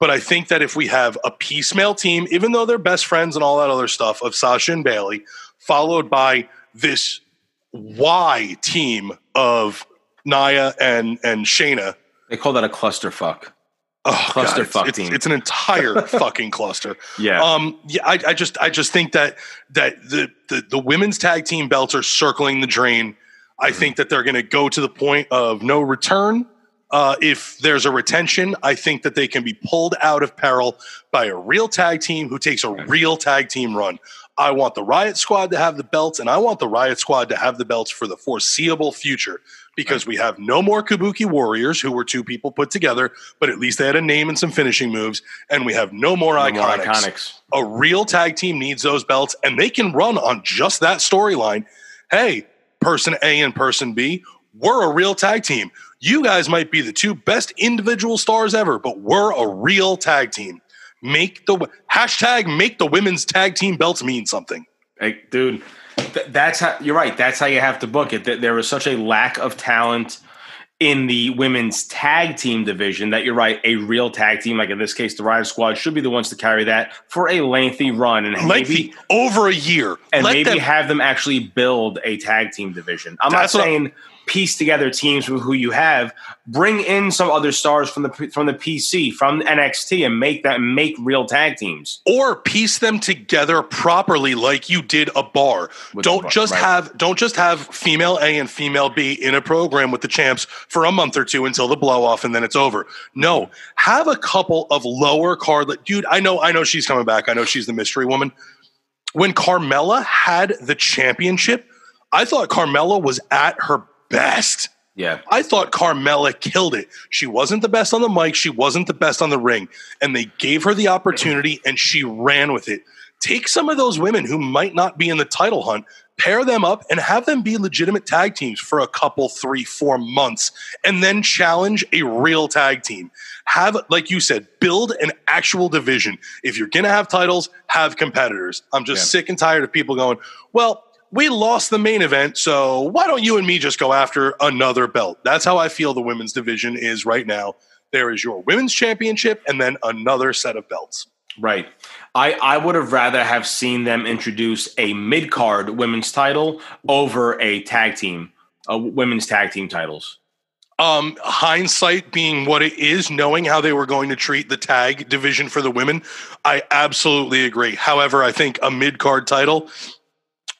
But I think that if we have a piecemeal team, even though they're best friends and all that other stuff of Sasha and Bayley, followed by this Y team of Nia and and Shayna. They call that a clusterfuck. Oh, God, it's- Clusterfuck it's, team. it's an entire fucking cluster. Yeah. Um, yeah, I, I just I just think that that the, the the women's tag team belts are circling the drain. I Mm-hmm. think that they're going to go to the point of no return. Uh, if there's a retention, I think that they can be pulled out of peril by a real tag team who takes a real tag team run. I want the Riot Squad to have the belts, and I want the Riot Squad to have the belts for the foreseeable future because we have no more Kabuki Warriors, who were two people put together, but at least they had a name and some finishing moves, and we have no more No IIconics more IIconics. a real tag team needs those belts and they can run on just that storyline. Hey, person A and person B, we're a real tag team. You guys might be the two best individual stars ever, but we're a real tag team. Make the hashtag make the women's tag team belts mean something. Hey, dude, th- that's how you're right. That's how you have to book it. Th- There is such a lack of talent in the women's tag team division that you're right. A real tag team, like in this case, the Riot Squad, should be the ones to carry that for a lengthy run and Lengthy maybe over a year. and Let maybe them- have them actually build a tag team division. I'm That's not what- saying piece together teams with who you have. Bring in some other stars from the from the PC from NXT and make that make real tag teams. or piece them together properly like you did a bar. With don't bar, just right. have don't just have female A and female B in a program with the champs for a month or two until the blow off and then it's over. No, have a couple of lower card dude, I know I know she's coming back. I know she's the mystery woman. When Carmella had the championship, I thought Carmella was at her best. Yeah. I thought Carmella killed it. She wasn't the best on the mic. She wasn't the best on the ring. And they gave her the opportunity and she ran with it. Take some of those women who might not be in the title hunt, pair them up, and have them be legitimate tag teams for a couple, three, four months, and then challenge a real tag team. Have, like you said, build an actual division. If you're going to have titles, have competitors. I'm just Yeah. sick and tired of people going, well, we lost the main event, so why don't you and me just go after another belt? That's how I feel the women's division is right now. There is your women's championship and then another set of belts. Right. I, I would have rather have seen them introduce a mid card women's title over a tag team, uh, women's tag team titles. Um, hindsight being what it is, knowing how they were going to treat the tag division for the women, I absolutely agree. However, I think a mid card title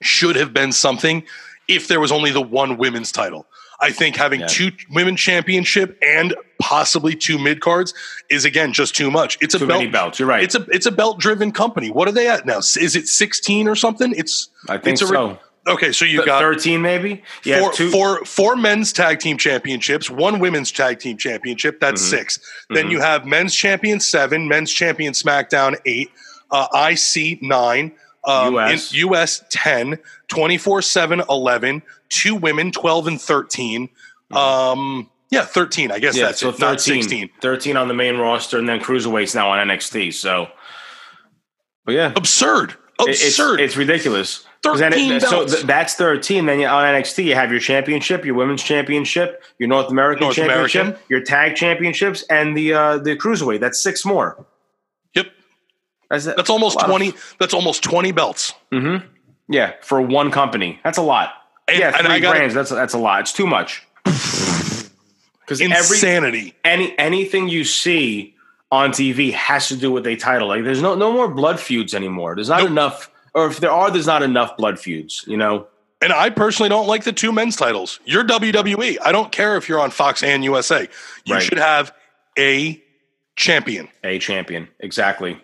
should have been something if there was only the one women's title. I think having Yeah. two women championship and possibly two mid cards is again just too much. It's a Too belt. many belts. You're right. It's a it's a belt driven company. What are they at now? Is it sixteen or something? It's I think it's a so. okay. So you Th- got 13 maybe? Yeah. four, two, four, four men's tag team championships, one women's tag team championship. That's Mhm. 6 Then Mhm. you have men's champion seven, men's champion SmackDown eight, uh, IC nine, um, US. in US 10, 24 7 11, two women 12 and 13. Um, yeah, 13. I guess yeah, that's so it, not 13, 16. 13 on the main roster and then cruiserweights now on NXT. So, but yeah. Absurd. It- it's, Absurd. it's ridiculous. then 13 so belts. th- that's 13. Then you, on NXT, you have your championship, your women's championship, your North American North championship, American. your tag championships, and the uh, the cruiserweight. That's six more. That's, almost 20. That's almost 20 belts. Mm-hmm. Yeah, for one company, that's a lot. And- yeah, and three I gotta- brands. That's that's a lot. It's too much. Because every Insanity. any anything you see on TV has to do with a title. Like there's no no more blood feuds anymore. There's not Nope. enough, or if there are, there's not enough blood feuds. You know. And I personally don't like the two men's titles. You're WWE. I don't care if you're on Fox and USA. You Right. should have a champion. a champion. Exactly.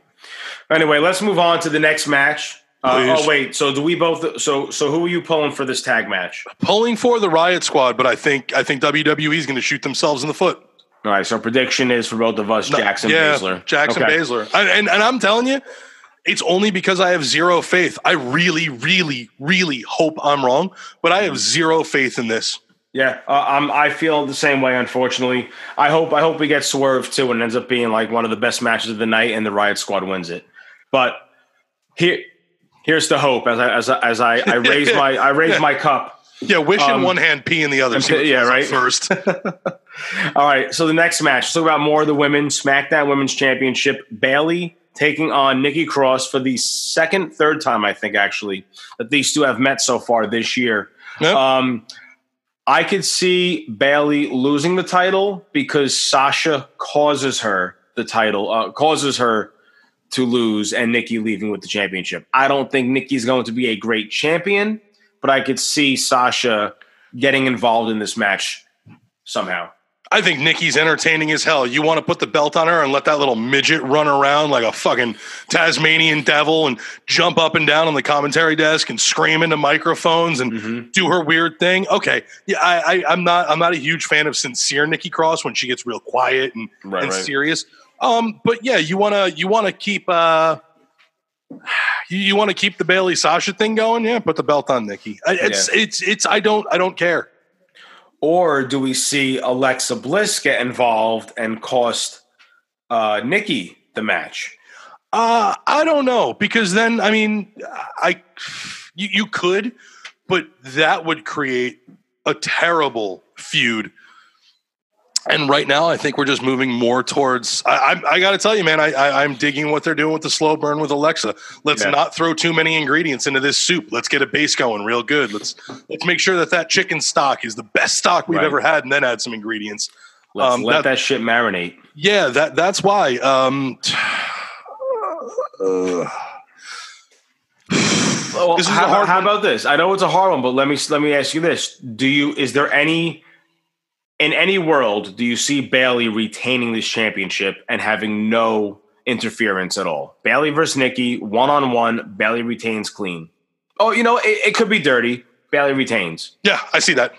Anyway, let's move on to the next match. Uh, oh wait, so do we both? So so who are you pulling for this tag match? Pulling for the Riot Squad, but I think I think WWE is going to shoot themselves in the foot. All right, so prediction is for both of us, Jackson yeah, Baszler. Jackson Okay. Baszler. And, and and I'm telling you, it's only because I have zero faith. I really, really, really hope I'm wrong, but I have zero faith in this. Yeah, uh, I'm, I feel the same way. Unfortunately, I hope I hope we get swerved too, and it ends up being like one of the best matches of the night, and the Riot Squad wins it. But here, here's the hope as I as I, as I, I raise my I raise my cup. Yeah, wish in Um, one hand, pee in the other. and See what yeah, right. First, All right, so the next match. Let's talk about more of the women SmackDown Women's Championship. Bayley taking on Nikki Cross for the second, third time, I think, actually, that these two have met so far this year. Yep. Um, I could see Bayley losing the title because Sasha causes her the title, uh, causes her to lose, and Nikki leaving with the championship. I don't think Nikki's going to be a great champion, but I could see Sasha getting involved in this match somehow. I think Nikki's entertaining as hell. You want to put the belt on her and let that little midget run around like a fucking Tasmanian devil and jump up and down on the commentary desk and scream into microphones and Mm-hmm. do her weird thing. Okay, yeah, I, I, I'm not. I'm not a huge fan of sincere Nikki Cross when she gets real quiet and, Right, and right. serious. Um, but yeah, you wanna you wanna keep uh, you, you want to keep the Bayley Sasha thing going. Yeah, put the belt on Nikki. I- It's it's it's. I don't I don't care. Or do we see Alexa Bliss get involved and cost uh, Nikki the match? Uh, I don't know because then I mean, I you, you could, but that would create a terrible feud. And right now, I think we're just moving more towards. I, I, I got to tell you, man, I, I, I'm digging what they're doing with the slow burn with Alexa. Let's Yeah. not throw too many ingredients into this soup. Let's get a base going real good. Let's let's make sure that that chicken stock is the best stock we've Right. ever had, and then add some ingredients. Let's Um, let that- that, shit marinate. Yeah, that that's why. Um, uh, Well, This is how, a hard how about this? I know it's a hard one, but let me let me ask you this: Do you is there any in any world do you see Bayley retaining this championship and having no interference at all? Bayley versus Nikki, one on one. Bayley retains clean. Oh, you know it, it could be dirty. Bayley retains. Yeah, I see that.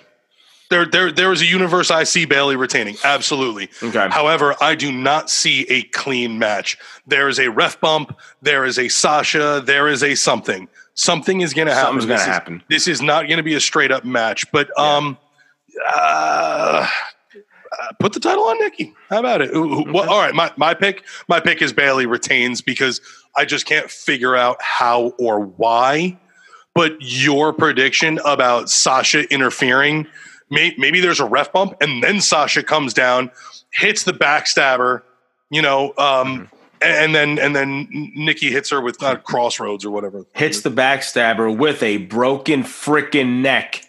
There, there, there is a universe I see Bayley retaining. Absolutely. Okay. However, I do not see a clean match. There is a ref bump. There is a Sasha. There is a something. Something is going to happen. Something's gonna happen. This is not going to be a straight up match. But um, uh, put the title on Nikki. How about it? Who- well, all right, my my pick. My pick is Bayley retains because I just can't figure out how or why. But your prediction about Sasha interfering, may, maybe there's a ref bump, and then Sasha comes down, hits the backstabber, you know, um, and then and then Nikki hits her with uh, crossroads or whatever. Hits the backstabber with a broken freaking neck.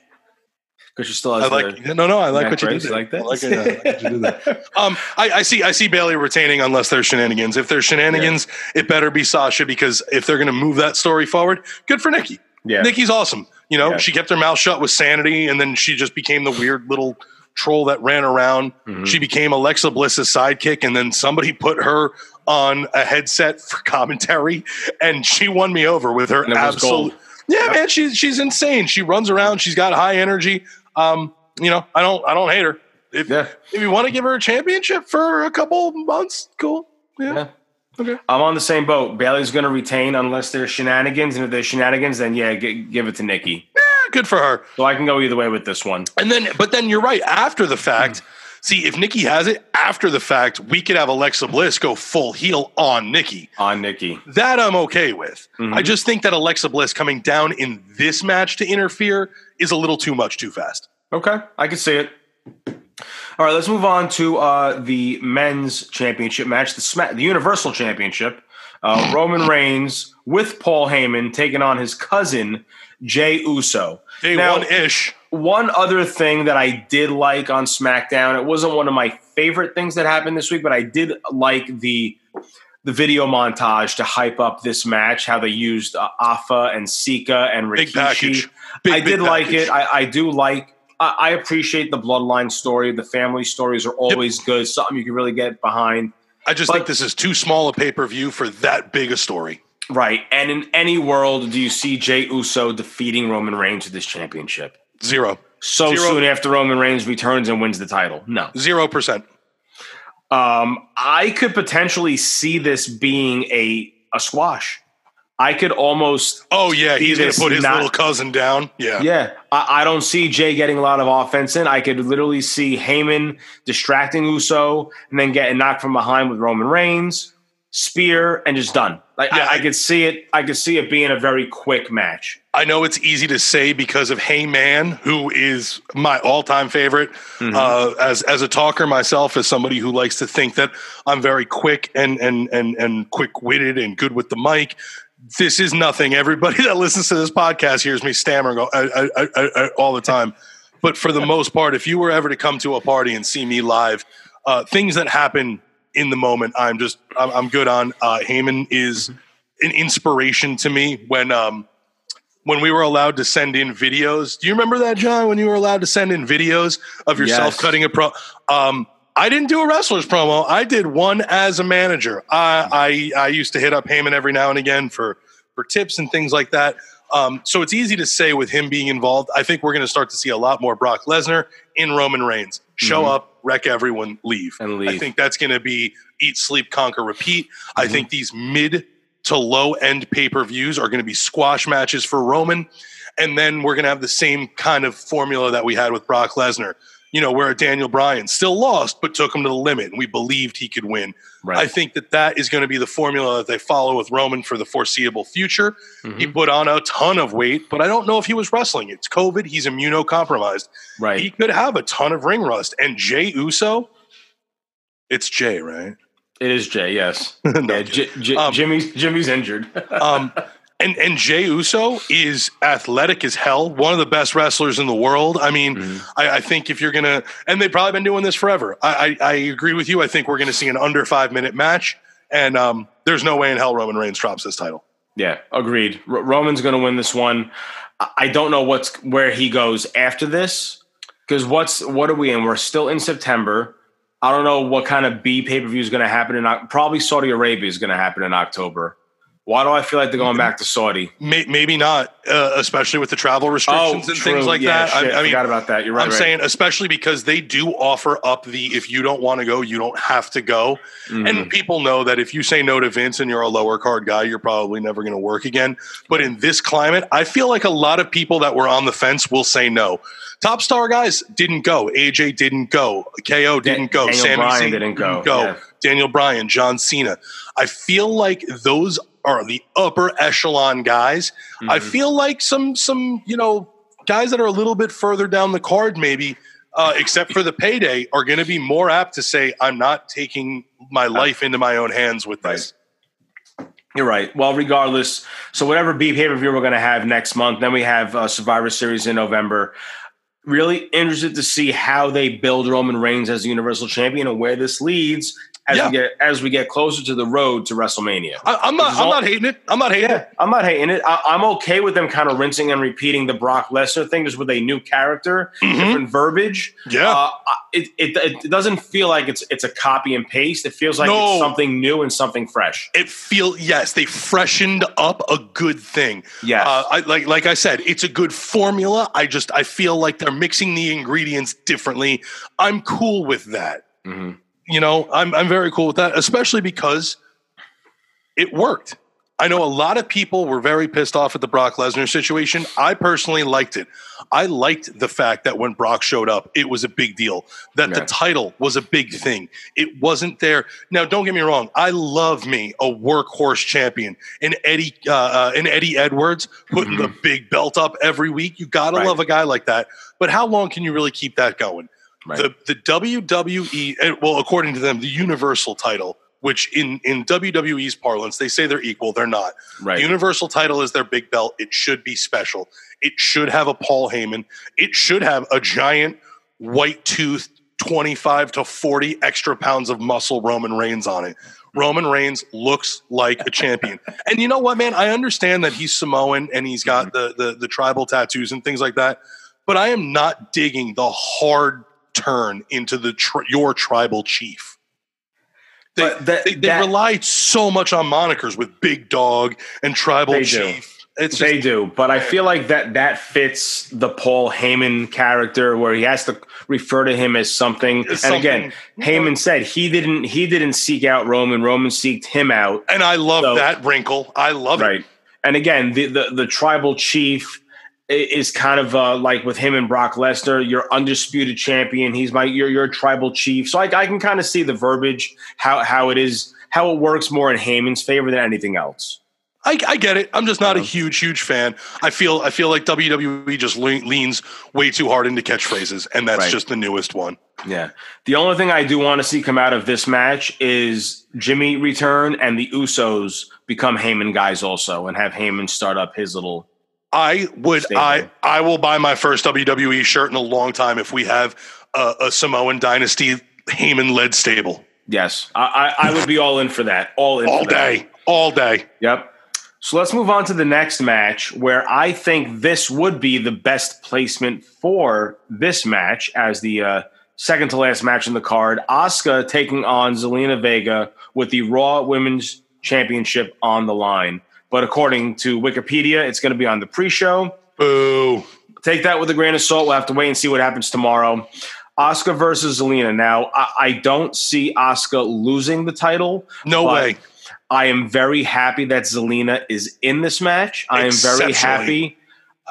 Because she still has I like no no I like what you did there. like that. I like, yeah, I like what you did there. Um, I, I see I see Bayley retaining unless there's shenanigans. If there's shenanigans, it better be Sasha because if they're going to move that story forward, good for Nikki. Yeah. Nikki's awesome. You know, Yeah. she kept her mouth shut with sanity, and then she just became the weird little troll that ran around. Mhm. She became Alexa Bliss's sidekick, and then somebody put her on a headset for commentary, and she won me over with her And it was absolute. Yeah, man, she's she's insane. She runs around. She's got high energy. Um, you know, I don't I don't hate her. If Yeah. if you want to give her a championship for a couple months, cool. Yeah. Yeah. Okay. I'm on the same boat. Bayley's going to retain unless there's shenanigans, and if there's shenanigans, then yeah, g- give it to Nikki. Yeah, good for her. So I can go either way with this one. And then, but then you're right. After the fact, see if Nikki has it after the fact, we could have Alexa Bliss go full heel on Nikki. On Nikki. That I'm okay with. Mhm. I just think that Alexa Bliss coming down in this match to interfere is a little too much too fast. Okay, I can see it. All right, let's move on to uh, the men's championship match, the the Universal Championship. Uh, Roman Reigns with Paul Heyman taking on his cousin Jay Uso. Day Now- one ish. One other thing that I did like on SmackDown, it wasn't one of my favorite things that happened this week, but I did like the the video montage to hype up this match. How they used uh, Afa and Sika and Rikishi. Big package. Big, I did like package. it. I, I do like. I, I appreciate the bloodline story. The family stories are always good. Something you can really get behind. I just but- think this is too small a pay per view for that big a story. Right. And in any world, do you see Jay Uso defeating Roman Reigns to this championship? Zero. So Zero. soon after Roman Reigns returns and wins the title? No. Zero percent. Um, I could potentially see this being a a squash. I could almost Oh yeah, he's going to put his not- little cousin down. Yeah. Yeah, I, I don't see Jay getting a lot of offense in. I could literally see Heyman distracting Uso and then getting knocked from behind with Roman Reigns, spear, and just done. Like Yeah, I, I could see it. I could see it being a very quick match. I know it's easy to say because of Heyman, who is my all-time favorite. Mm-hmm. Uh, as as a talker myself, as somebody who likes to think that I'm very quick and and and and quick-witted and good with the mic. This is nothing. Everybody that listens to this podcast hears me stammering all, I, I, all the time. But for the most part, if you were ever to come to a party and see me live, uh, things that happen in the moment, I'm just I'm, I'm good on. Uh, Heyman is an inspiration to me when um, when we were allowed to send in videos. Do you remember that, John? When you were allowed to send in videos of yourself Yes. cutting a pro. Um, I didn't do a wrestler's promo. I did one as a manager. I I, I used to hit up Heyman every now and again for for tips and things like that. Um, so it's easy to say with him being involved. I think we're going to start to see a lot more Brock Lesnar in Roman Reigns. Show Mhm. up, wreck everyone, leave. And I think that's going to be eat, sleep, conquer, repeat. I Mhm. think these mid to low end pay per views are going to be squash matches for Roman. And then we're going to have the same kind of formula that we had with Brock Lesnar, you know, where Daniel Bryan still lost, but took him to the limit and we believed he could win. Right. I think that that is going to be the formula that they follow with Roman for the foreseeable future. Mhm. He put on a ton of weight, but I don't know if he was wrestling. It's COVID. He's immunocompromised. right. He could have a ton of ring rust. And Jay Uso, it's Jay, right? it is Jay. Yes. No, yeah, J- J- Um, Jimmy's Jimmy's injured. um, and and Jay Uso is athletic as hell, one of the best wrestlers in the world. I mean, Mhm. I, I think if you're gonna, and they've probably been doing this forever. I, I, I agree with you. I think we're gonna see an under five minute match, and um, there's no way in hell Roman Reigns drops this title. Yeah, agreed. R- Roman's going to win this one. I- I don't know what's where he goes after this because what's what are we in? We're still in September. I don't know what kind of B pay per view is going to happen in probably Saudi Arabia is going to happen in October. Why do I feel like they're going back to Saudi? Maybe not, uh, especially with the travel restrictions and things like Oh, Yeah, that. shit, I, I mean, forgot about that. You're right. I'm right. saying, especially because they do offer up the if you don't want to go, you don't have to go. Mhm. And people know that if you say no to Vince and you're a lower card guy, you're probably never going to work again. But in this climate, I feel like a lot of people that were on the fence will say no. Top star guys didn't go. AJ didn't go. KO didn't go. Daniel Sami Bryan Zayn didn't go, yeah. Daniel Bryan, John Cena. I feel like those are the upper echelon guys. I Mhm. feel like some some you know guys that are a little bit further down the card, maybe, uh, except for the payday, are going to be more apt to say, "I'm not taking my life into my own hands with this." You're right. Well, regardless, so whatever B pay per view we're going to have next month, then we have uh, Survivor Series in November. Really interested to see how they build Roman Reigns as the Universal Champion and where this leads as Yeah. we get as we get closer to the road to WrestleMania. I, I'm not. I'm all- not hating it. I'm not hating Yeah, it. I'm not hating it. I, I'm okay with them kind of rinsing and repeating the Brock Lesnar thing, just with a new character, Mhm. different verbiage. Yeah. Uh, it, it it doesn't feel like it's it's a copy and paste. It feels like No. it's something new and something fresh. it feel yes, they freshened up a good thing. Yeah. Uh, I, like like I said, it's a good formula. I just I feel like they're mixing the ingredients differently. I'm cool with that. Mhm. You know, I'm I'm very cool with that, especially because it worked. I know a lot of people were very pissed off at the Brock Lesnar situation. I personally liked it. I liked the fact that when Brock showed up, it was a big deal. That the title was a big thing. It wasn't there. Now, don't get me wrong. I love me a workhorse champion, an Eddie, uh, uh, an Eddie Edwards putting the big belt up every week. You gotta Right. love a guy like that. But how long can you really keep that going? Right. The the WWE, eh, well, according to them, the Universal title, which in in WWE's parlance, they say they're equal. They're not. right. The Universal title is their big belt. It should be special. It should have a Paul Heyman. It should have a giant white tooth, 25 to 40 extra pounds of muscle Roman Reigns on it. Roman Reigns looks like a champion. And you know what, man? I understand that he's Samoan and he's got the, the, the tribal tattoos and things like that. But I am not digging the hard turn into the tri- your tribal chief. They, that- they, they that- rely so much on monikers with Big Dog and Tribal They do. Chief. It's they do, but I feel like that that fits the Paul Heyman character, where he has to refer to him as something. As and again, something. Heyman said he didn't he didn't seek out Roman. Roman seeked him out. and I love So- that wrinkle. I love it. Right. And again, the the, the tribal chief is kind of uh, like with him and Brock Lesnar. You're undisputed champion. He's my you're you're a tribal chief. So I, I can kind of see the verbiage how how it is how it works more in Heyman's favor than anything else. I, I get it. I'm just not a huge, huge fan. I feel I feel like WWE just le- leans way too hard into catchphrases, and that's Right. just the newest one. Yeah. The only thing I do want to see come out of this match is Jimmy return and the Usos become Heyman guys also and have Heyman start up his little. I would Stable. I I will buy my first WWE shirt in a long time if we have a, a Samoan Dynasty Heyman led stable Yes. I, I, I would be all in for that. All in all for that. day, all day. Yep. So let's move on to the next match where I think this would be the best placement for this match as the uh, second to last match in the card. Asuka taking on Zelina Vega with the Raw Women's Championship on the line. But according to Wikipedia, it's going to be on the pre show. Boo! Take that with a grain of salt. We'll have to wait and see what happens tomorrow. Asuka versus Zelina. Now, I, I don't see Asuka losing the title. No way. I am very happy that Zelina is in this match. I am very happy. Uh,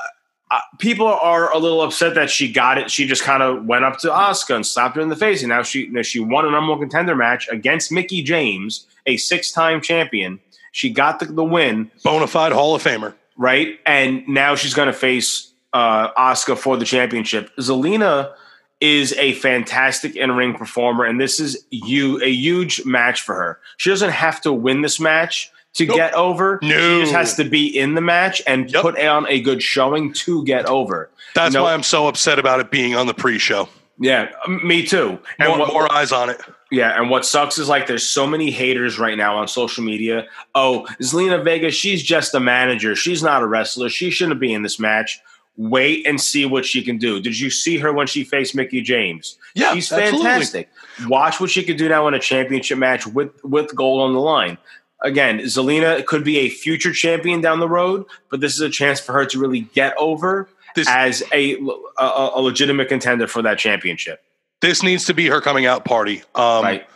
uh, people are a little upset that she got it. She just kind of went up to Asuka and slapped her in the face, and now she now she won a number one contender match against Mickie James, a six time champion. She got the, the win, Bonafide Hall of Famer. right? And now she's going to face uh, Asuka for the championship. Zelina is a fantastic in ring performer, and this is you a huge match for her. She doesn't have to win this match to Nope. get over. No. She just has to be in the match and Yep. put on a good showing to get over. That's You know- why I'm so upset about it being on the pre-show. Yeah, me too. And what, more eyes on it. Yeah, and what sucks is like there's so many haters right now on social media. Oh, Zelina Vega, she's just a manager. She's not a wrestler. She shouldn't be in this match. Wait and see what she can do. Did you see her when she faced Mickie James? Yeah, she's absolutely. fantastic. Watch what she can do now in a championship match with with gold on the line. Again, Zelina could be a future champion down the road, but this is a chance for her to really get over This as a, a, a legitimate contender for that championship. This needs to be her coming out party. Um, right?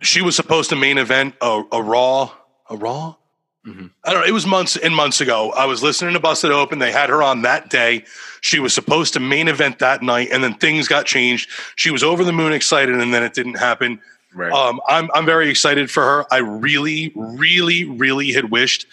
She was supposed to main event a, a Raw, a Raw. Mhm. I don't know. It was months and months ago. I was listening to Busted Open. They had her on that day. She was supposed to main event that night, and then things got changed. She was over the moon excited, and then it didn't happen. Right. Um, I'm I'm very excited for her. I really, really, really had wished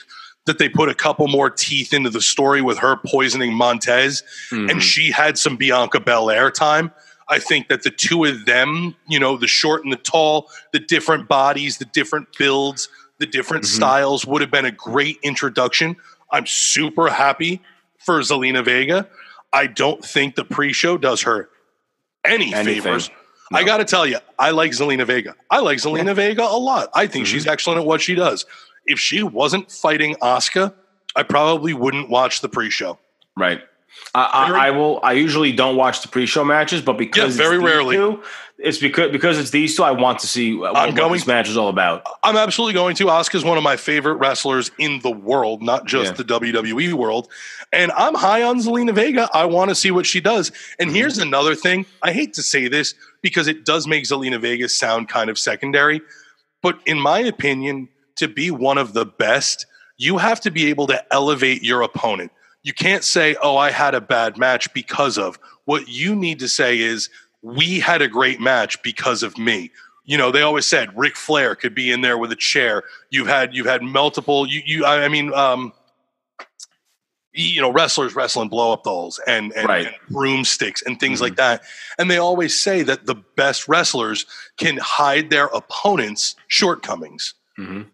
that they put a couple more teeth into the story with her poisoning Montez, Mhm. and she had some Bianca Belair time. I think that the two of them, you know, the short and the tall, the different bodies, the different builds, the different Mhm. styles would have been a great introduction. I'm super happy for Zelina Vega. I don't think the pre-show does her any Anything. favors. No. I got to tell you, I like Zelina Vega. I like Zelina Vega a lot. I think Mhm. she's excellent at what she does. If she wasn't fighting Asuka, I probably wouldn't watch the pre-show. Right. I, I, I will. I usually don't watch the pre-show matches, but because Yeah, very it's these rarely. two, it's because because it's these two. I want to see what, I'm going- this match is all about. I'm absolutely going to. Asuka's one of my favorite wrestlers in the world, not just Yeah. the WWE world. And I'm high on Zelina Vega. I want to see what she does. And Mhm. here's another thing. I hate to say this because it does make Zelina Vega sound kind of secondary. But in my opinion, to be one of the best, you have to be able to elevate your opponent. You can't say, oh, I had a bad match because of. What you need to say is, we had a great match because of me. You know, they always said Ric Flair could be in there with a chair. You've had you've had multiple you you I mean um you know wrestlers wrestling blow up dolls and and, Right. and broomsticks and things Mhm. like that. And they always say that the best wrestlers can hide their opponent's shortcomings. Mhm.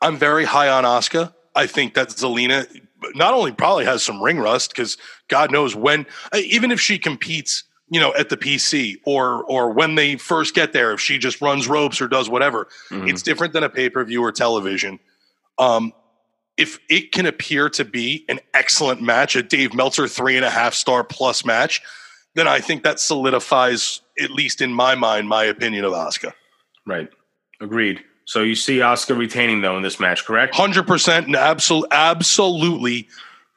I'm very high on Asuka I think that Zelina not only probably has some ring rust because God knows when, uh, even if she competes, you know, at the PC or or when they first get there, if she just runs ropes or does whatever, Mhm. it's different than a pay per view or television. Um, if it can appear to be an excellent match, a Dave Meltzer three and a half star plus match, then I think that solidifies, at least in my mind, my opinion of Asuka. right. Agreed. So you see Asuka retaining though in this match, correct? Hundred percent, and absol- absolutely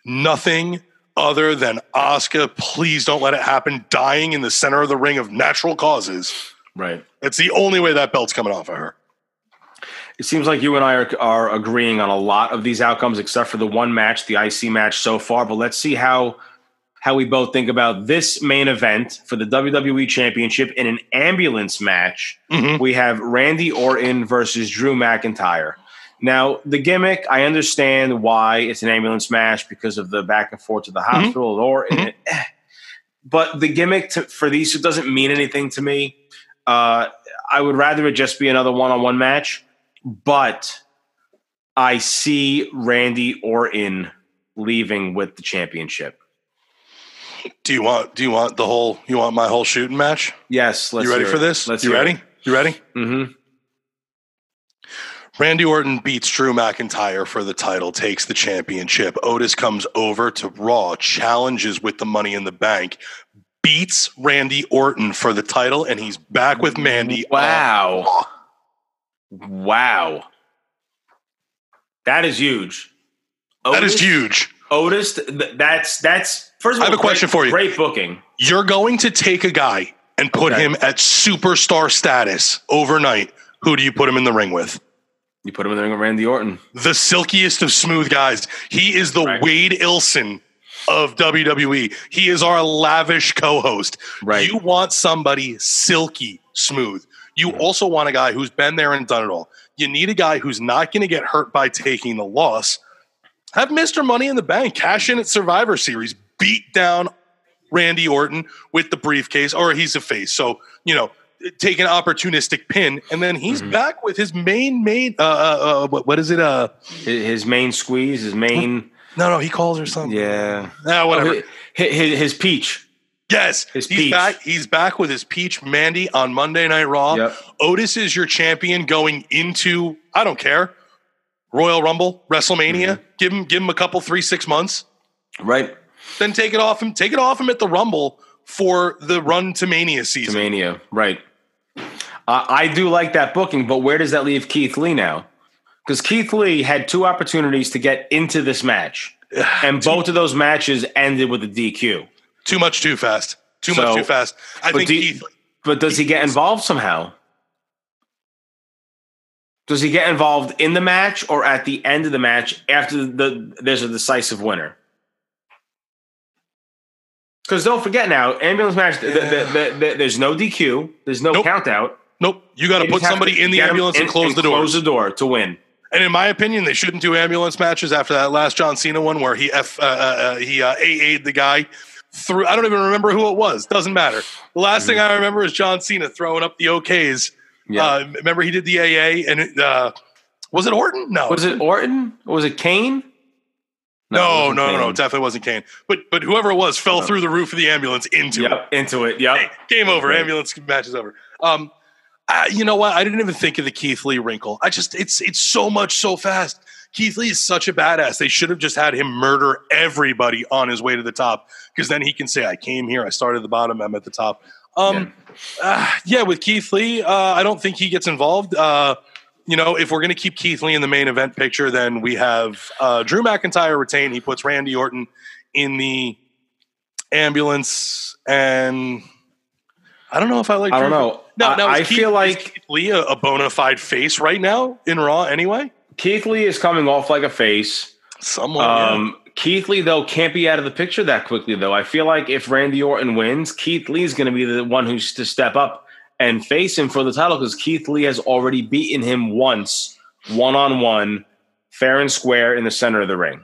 nothing other than Asuka. Please don't let it happen. Dying in the center of the ring of natural causes. Right. It's the only way that belt's coming off of her. It seems like you and I are, are agreeing on a lot of these outcomes, except for the one match, the IC match so far. But let's see how how we both think about this main event for the WWE Championship in an ambulance match. Mhm. We have Randy Orton versus Drew McIntyre. Now, the gimmick, I understand why it's an ambulance match because of the back and forth to the hospital or Mhm. but the gimmick to, for these doesn't mean anything to me. Uh, I would rather it just be another one-on-one match, but I see Randy Orton leaving with the championship. Do you want? Do you want the whole? You want my whole shooting match? Yes, let's you ready for it. this? Let's you ready? You ready? Mm-hmm. Randy Orton beats Drew McIntyre for the title, takes the championship. Otis comes over to Raw, challenges with the Money in the Bank, beats Randy Orton for the title, and he's back with Mandy. Wow. Wow. That is huge. That is Otis- huge. Otis, th- that's that's first of all. I have a great- question for you. Great booking. You're going to take a guy and put Okay. him at superstar status overnight. Who do you put him in the ring with? You put him in the ring with Randy Orton. The silkiest of smooth guys. He is the Right. Wade Ilson of WWE. He is our lavish co-host. Right. You want somebody silky smooth. You mm-hmm. also want a guy who's been there and done it all. You need a guy who's not going to get hurt by taking the loss. Have Mr. Money in the Bank cash in at Survivor Series, beat down Randy Orton with the briefcase, or he's a face. So, you know, take an opportunistic pin, and then he's Mhm. back with his main main. Uh, uh, uh, what, what is it? Uh, His, his main squeeze, his main. no, no, he calls her something. Yeah. Ah, whatever. Oh, his, his, his peach. yes, his he's peach. back. He's back with his peach Mandy on Monday Night Raw. Yep. Otis is your champion going into I don't care Royal Rumble, WrestleMania. Mm-hmm. Give him give him a couple three six months, Right. Then take it off him. Take it off him at the Rumble for the run to Mania To season. Mania. Right. Uh, I do like that booking, but where does that leave Keith Lee now? Because Keith Lee had two opportunities to get into this match, and both of those matches ended with a DQ. Too much, too fast. Too much, too fast. I think do- Keith. But does he get involved somehow? Does he get involved in the match or at the end of the match after the there's a decisive winner? Because don't forget now, ambulance match. the- the- the- the- there's no DQ. There's no Nope. count out. Nope, you got to put somebody in the ambulance and in- close the door. Close the door to win. And in my opinion, they shouldn't do ambulance matches after that last John Cena one where he f uh, uh, uh, he uh, AA'd the guy through. I don't even remember who it was. Doesn't matter. The last thing I remember is John Cena throwing up the OKs. Yeah. Uh, remember he did the AA and uh, was it Orton? No, was it Orton? Or was it Kane? It No, no, no, no, definitely wasn't Kane. But but whoever it was fell through the roof of the ambulance into it. Yep, into it. Yep. Hey, game over. Right. Ambulance match is over. Um, uh, you know what? I didn't even think of the Keith Lee wrinkle. I just it's it's so much so fast. Keith Lee is such a badass. They should have just had him murder everybody on his way to the top because then he can say, "I came here. I started at the bottom. I'm at the top." Um, yeah. yeah, with Keith Lee, uh, I don't think he gets involved. Uh, you know, if we're going to keep Keith Lee in the main event picture, then we have uh, Drew McIntyre retain. He puts Randy Orton in the ambulance, and I don't know if I like. I don't know. No, I, no. I Keith- feel like Keith Lee a, a bona fide face right now in Raw. Anyway, Keith Lee is coming off like a face. someone. yeah. Um, Keith Lee though can't be out of the picture that quickly though. I feel like if Randy Orton wins, Keith Lee is going to be the one who's to step up and face him for the title because Keith Lee has already beaten him once, one on one, fair and square in the center of the ring.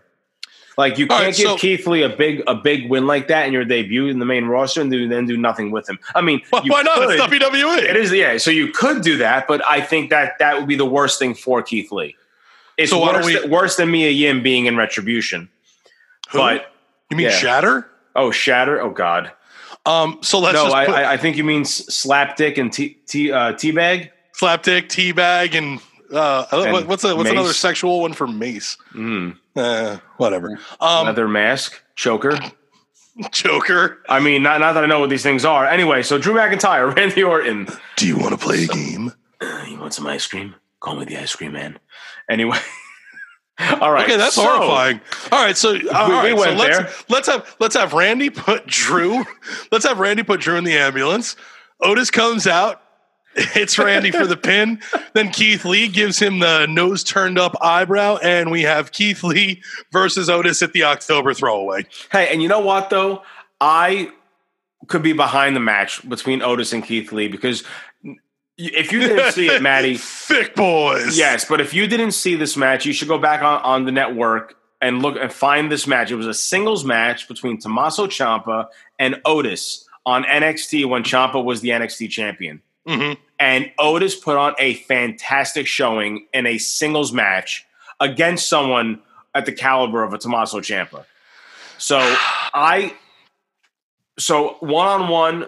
Like you can't right, give so- Keith Lee a big a big win like that in your debut in the main roster and do, then do nothing with him. I mean, why, you why not? It's. WWE. It is, yeah. So you could do that, but I think that that would be the worst thing for Keith Lee. It's So worse, we- worse than Mia Yim being in Retribution. Who? But you mean yeah. Shatter? oh, Shatter. Oh God. Um, so let's no, just I, put I, I think you mean S- Slapdick and tea, T, uh, Teabag. Slapdick, Teabag, and uh, And what- what's a, what's Mace. another sexual one for Mace? Mm. Uh, whatever. Um, Leather mask, choker. Joker. I mean, not not that I know what these things are. Anyway, so Drew McIntyre, Randy Orton. Do you want to play a game? you want some ice cream? Call me the ice cream man. Anyway. All right. Okay, that's so- horrifying. All right, so all right, we so went let's there. let's have let's have Randy put Drew. let's have Randy put Drew in the ambulance. Otis comes out, hits Randy for the pin. Then Keith Lee gives him the nose turned up eyebrow, and we have Keith Lee versus Otis at the October throwaway. Hey, and you know what though? I could be behind the match between Otis and Keith Lee because if you didn't see it, Matty, Thick boys. yes, but if you didn't see this match, you should go back on, on the network and look and find this match. It was a singles match between Tommaso Ciampa and Otis on NXT when Ciampa was the NXT champion. Mhm. And Otis put on a fantastic showing in a singles match against someone at the caliber of a Tommaso Ciampa. So I, so one on one,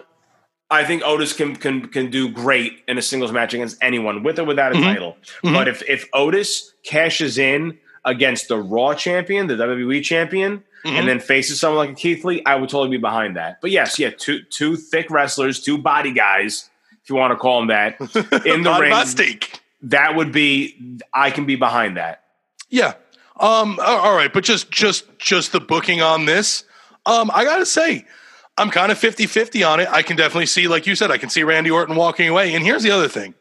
I think Otis can can can do great in a singles match against anyone, with or without a Mhm. title. Mhm. But if if Otis cashes in against the Raw champion, the WWE champion, Mhm. and then faces someone like a Keith Lee, I would totally be behind that. But yes, yeah, two two thick wrestlers, two body guys, if you want to call them that, in the ring. that would be I can be behind that. Yeah. Um. All right, but just just just the booking on this. Um. I gotta say, I'm kind of 50-50 on it. I can definitely see, like you said, I can see Randy Orton walking away. And here's the other thing.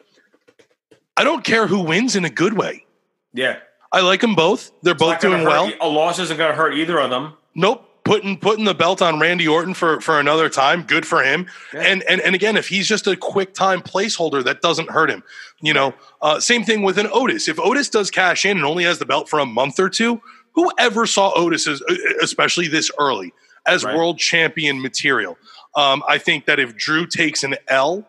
I don't care who wins in a good way. Yeah, I like them both. They're both doing well. A loss isn't going to hurt either of them. Nope. Putting putting the belt on Randy Orton for for another time, good for him. Yeah. And and and again, if he's just a quick time placeholder, that doesn't hurt him. You know, uh, same thing with an Otis. If Otis does cash in and only has the belt for a month or two, whoever saw Otis uh, especially this early as Right. world champion material? Um, I think that if Drew takes an L,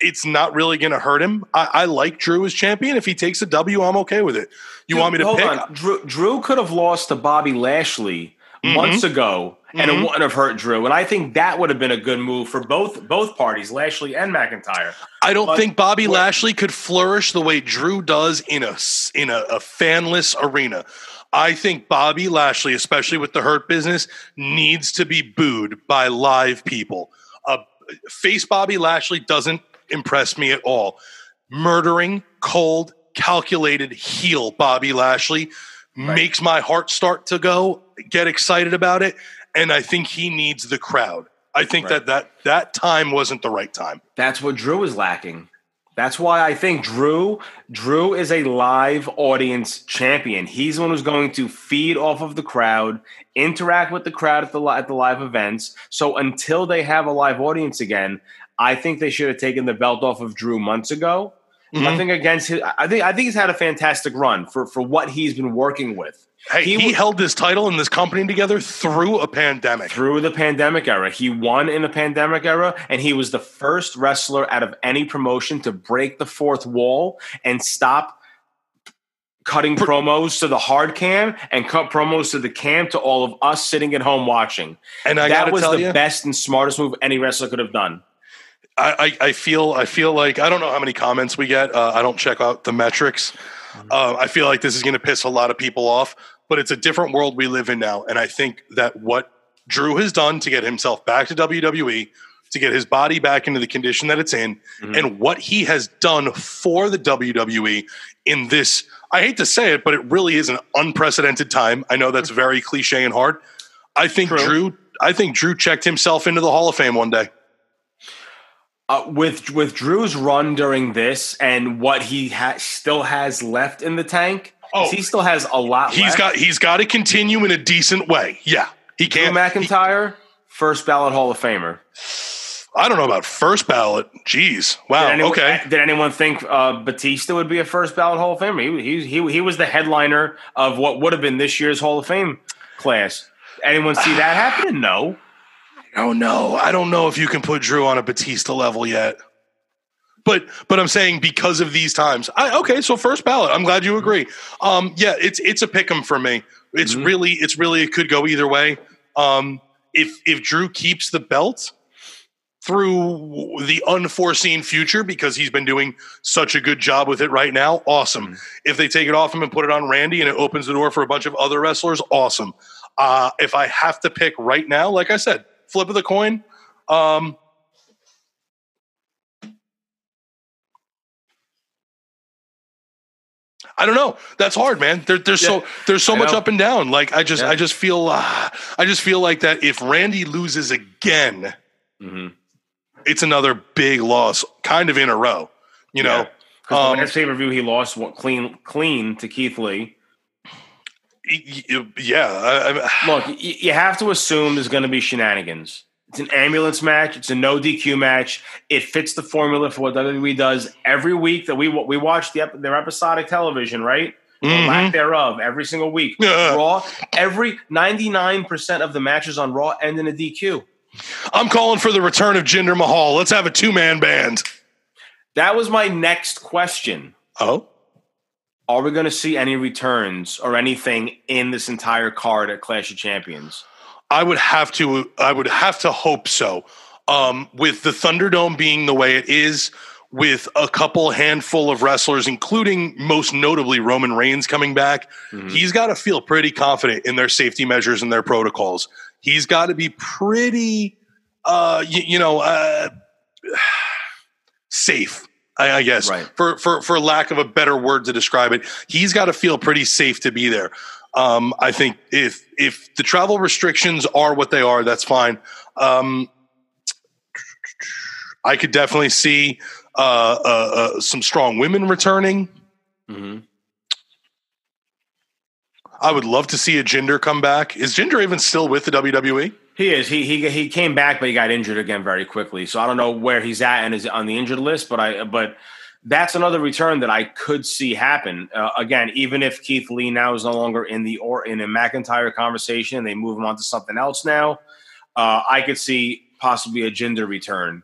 it's not really going to hurt him. I, I like Drew as champion. If he takes a W, I'm okay with it. You want me to Hold pick? on. Drew, Drew could have lost to Bobby Lashley Mhm. months ago, and it Mhm. wouldn't have hurt Drew. And I think that would have been a good move for both both parties, Lashley and McIntyre. I don't But- think Bobby Lashley could flourish the way Drew does in a in a, a fanless arena. I think Bobby Lashley, especially with the Hurt Business, needs to be booed by live people. Uh, face Bobby Lashley doesn't impress me at all. Murdering, cold, calculated heel Bobby Lashley makes my heart start to go, get excited about it, and I think he needs the crowd. I think Right. that, that that time wasn't the right time. That's what Drew is lacking. That's why I think Drew Drew is a live audience champion. He's the one who's going to feed off of the crowd, interact with the crowd at the at the live events. So until they have a live audience again, I think they should have taken the belt off of Drew months ago. Mhm. I think against his, I think I think he's had a fantastic run for for what he's been working with. Hey, He he, w- held this title and this company together through a pandemic. through the pandemic era. He won in the pandemic era, and he was the first wrestler out of any promotion to break the fourth wall and stop cutting promos to the hard cam and cut promos to the cam to all of us sitting at home watching. And I that was tell the you, best and smartest move any wrestler could have done. I, I, I feel I feel like I don't know how many comments we get. Uh, I don't check out the metrics. Uh, I feel like this is going to piss a lot of people off, but it's a different world we live in now, and I think that what Drew has done to get himself back to WWE, to get his body back into the condition that it's in, Mhm. and what he has done for the WWE in this. I hate to say it, but it really is an unprecedented time. I know that's very cliche and hard. I think True. Drew. I think Drew checked himself into the Hall of Fame one day. Uh, with with Drew's run during this and what he ha- still has left in the tank, Oh. he still has a lot. He's left. got he's got to continue in a decent way. Yeah, he Drew can't. McIntyre, first ballot Hall of Famer. I don't know about first ballot. Jeez, wow. Did anyone, okay, Did anyone think uh, Batista would be a first ballot Hall of Famer? He, he he he was the headliner of what would have been this year's Hall of Fame class. Anyone see that happening? No. oh no, I don't know if you can put Drew on a Batista level yet. But but I'm saying because of these times, I, okay. So first ballot. I'm glad you agree. Um, yeah, it's it's a pick 'em for me. It's Mhm. really it's really it could go either way. Um, if if Drew keeps the belt through the unforeseen future because he's been doing such a good job with it right now, awesome. Mhm. If they take it off him and put it on Randy and it opens the door for a bunch of other wrestlers, awesome. Uh, if I have to pick right now, like I said, flip of the coin. Um, I don't know. That's hard, man. There, there's Yeah. so there's so I much know. up and down. Like I just Yeah. I just feel uh, I just feel like that if Randy loses again, Mhm. it's another big loss, kind of in a row. You know, Because Um, the last pay per view he lost what, clean clean to Keith Lee. Yeah. I, I, Look, you have to assume there's going to be shenanigans. It's an ambulance match. It's a no DQ match. It fits the formula for what WWE does every week that we we watch the ep- their episodic television, right? Mhm. lack thereof every single week. Yeah. Raw, every 99% of the matches on Raw end in a DQ. I'm calling for the return of Jinder Mahal. Let's have a two man band. That was my next question. Oh, Are we going to see any returns or anything in this entire card at Clash of Champions? I would have to. I would have to hope so. Um, with the Thunderdome being the way it is, with a couple handful of wrestlers, including most notably Roman Reigns coming back, Mhm. he's got to feel pretty confident in their safety measures and their protocols. He's got to be pretty, uh, you, you know, uh, safe. I, I guess, Right. for for for lack of a better word to describe it, he's got to feel pretty safe to be there. Um, I think if if the travel restrictions are what they are, that's fine. Um, I could definitely see uh, uh, uh, some strong women returning. Mhm. I would love to see a Jinder come back. Is Jinder even still with the? WWE? He is. He he he came back, but he got injured again very quickly. So I don't know where he's at and is on the injured list. But I but that's another return that I could see happen uh, again. Even if Keith Lee now is no longer in the or in a McIntyre conversation, and they move him on to something else now. Uh, I could see possibly a Jinder return,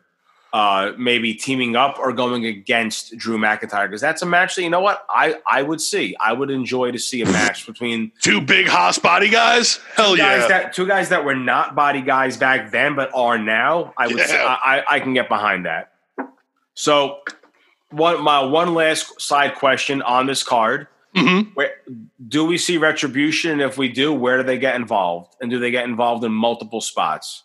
uh, maybe teaming up or going against Drew McIntyre because that's a match that you know what I I would see. I would enjoy to see a match between Two big Haas body guys? Hell two guys yeah. that two guys that were not body guys back then but are now i would say, Yeah. I, I I can get behind that so one my one last side question on this card. Mhm. where do we see retribution? And if we do where do they get involved? And do they get involved in multiple spots?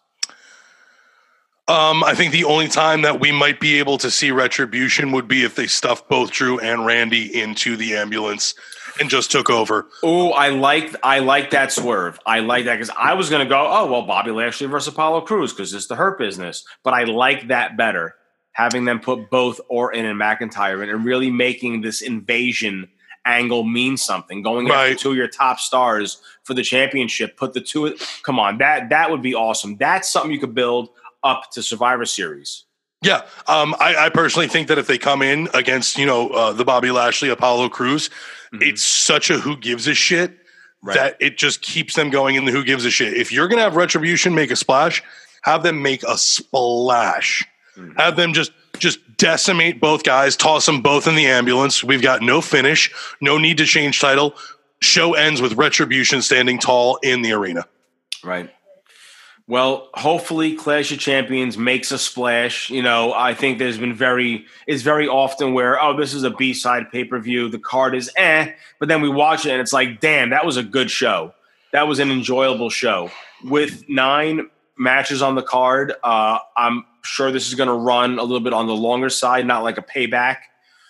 Um, I think the only time that we might be able to see retribution would be if they stuffed both Drew and Randy into the ambulance and just took over. oh i like i like that swerve. I like that because i was going to go oh well bobby lashley versus Apollo Crews because it's the hurt business. But i like that better having them put both orton and mcintyre in and really making this invasion angle mean something going Right. after two of your top stars for the championship put the two come on that that would be awesome that's something you could build up to survivor series Yeah, um, I, I personally think that if they come in against you know uh, the Bobby Lashley Apollo Crews, Mhm. it's such a who gives a shit Right. that it just keeps them going in the who gives a shit. If you're gonna have retribution make a splash, have them make a splash. Mhm. Have them just just decimate both guys, toss them both in the ambulance. We've got no finish, no need to change title. Show ends with retribution standing tall in the arena. Right. Well, hopefully Clash of Champions makes a splash. You know, I think there's been very it's very often where oh this is a B side pay per view, the card is eh, but then we watch it and it's like damn that was a good show, that was an enjoyable show with nine matches on the card. Uh, I'm sure this is going to run a little bit on the longer side, not like a payback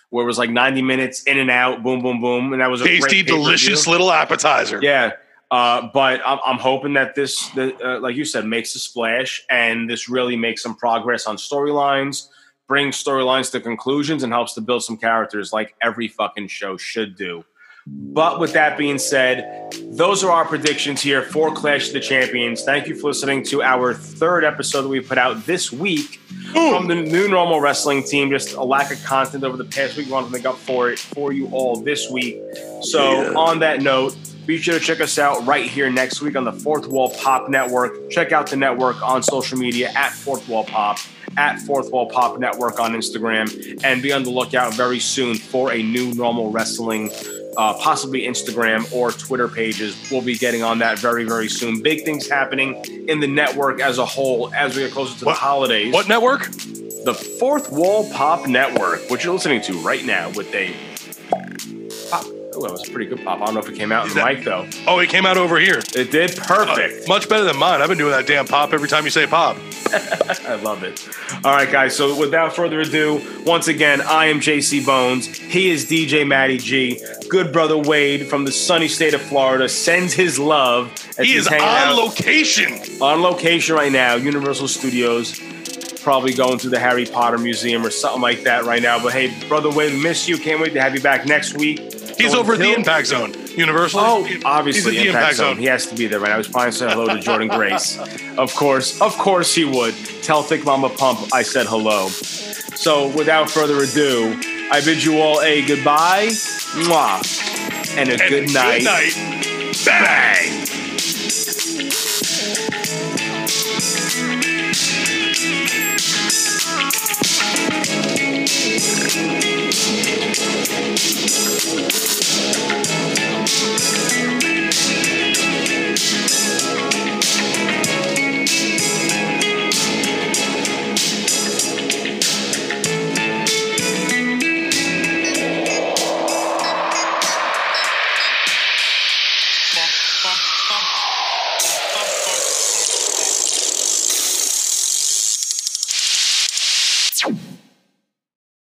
where it was like 90 minutes in and out, boom, boom, boom, and that was a Tasty, delicious little appetizer. Yeah. Uh, but I'm, I'm hoping that this, the, uh, like you said, makes a splash and this really makes some progress on storylines, brings storylines to conclusions, and helps to build some characters like every fucking show should do. But with that being said, those are our predictions here for Clash of the Champions. Thank you for listening to our third episode that we put out this week from the new normal wrestling team. Just a lack of content over the past week. We want to make up for it for you all this week. So, Yeah. on that note, be sure to check us out right here next week on the Fourth Wall Pop Network. Check out the network on social media at Fourth Wall Pop, at Fourth Wall Pop Network on Instagram, and be on the lookout very soon for a new normal wrestling. Uh, possibly Instagram or Twitter pages. We'll be getting on that very, very soon. Big things happening in the network as a whole as we get closer to What- the holidays. What network? The Fourth Wall Pop Network, which you're listening to right now with a Pop, Oh, that was a pretty good pop. I don't know if it came out in the that- mic though. Oh, it came out over here. It did uh, perfect. Much better than mine. I've been doing that damn pop every time you say pop. I love it. All right, guys. So without further ado, once again, I am JC Bonez. He is DJ Matty G. Good brother Wade from the sunny state of Florida sends his love. He is on out location. on location right now, Universal Studios. Probably going to the Harry Potter Museum or something like that right now. But hey, brother Wade, miss you. Can't wait to have you back next week. He's over at the Impact Zone. Universal. Oh, He's obviously, the Impact, Zone. He has to be there, right? I was probably saying hello to Jordynne Grace. Of course, of course he would. Tell Thick Mama Pump I said hello. So, without further ado, I bid you all a goodbye, mwah, and a And good night. Good night. Bang! bum, bum, bum.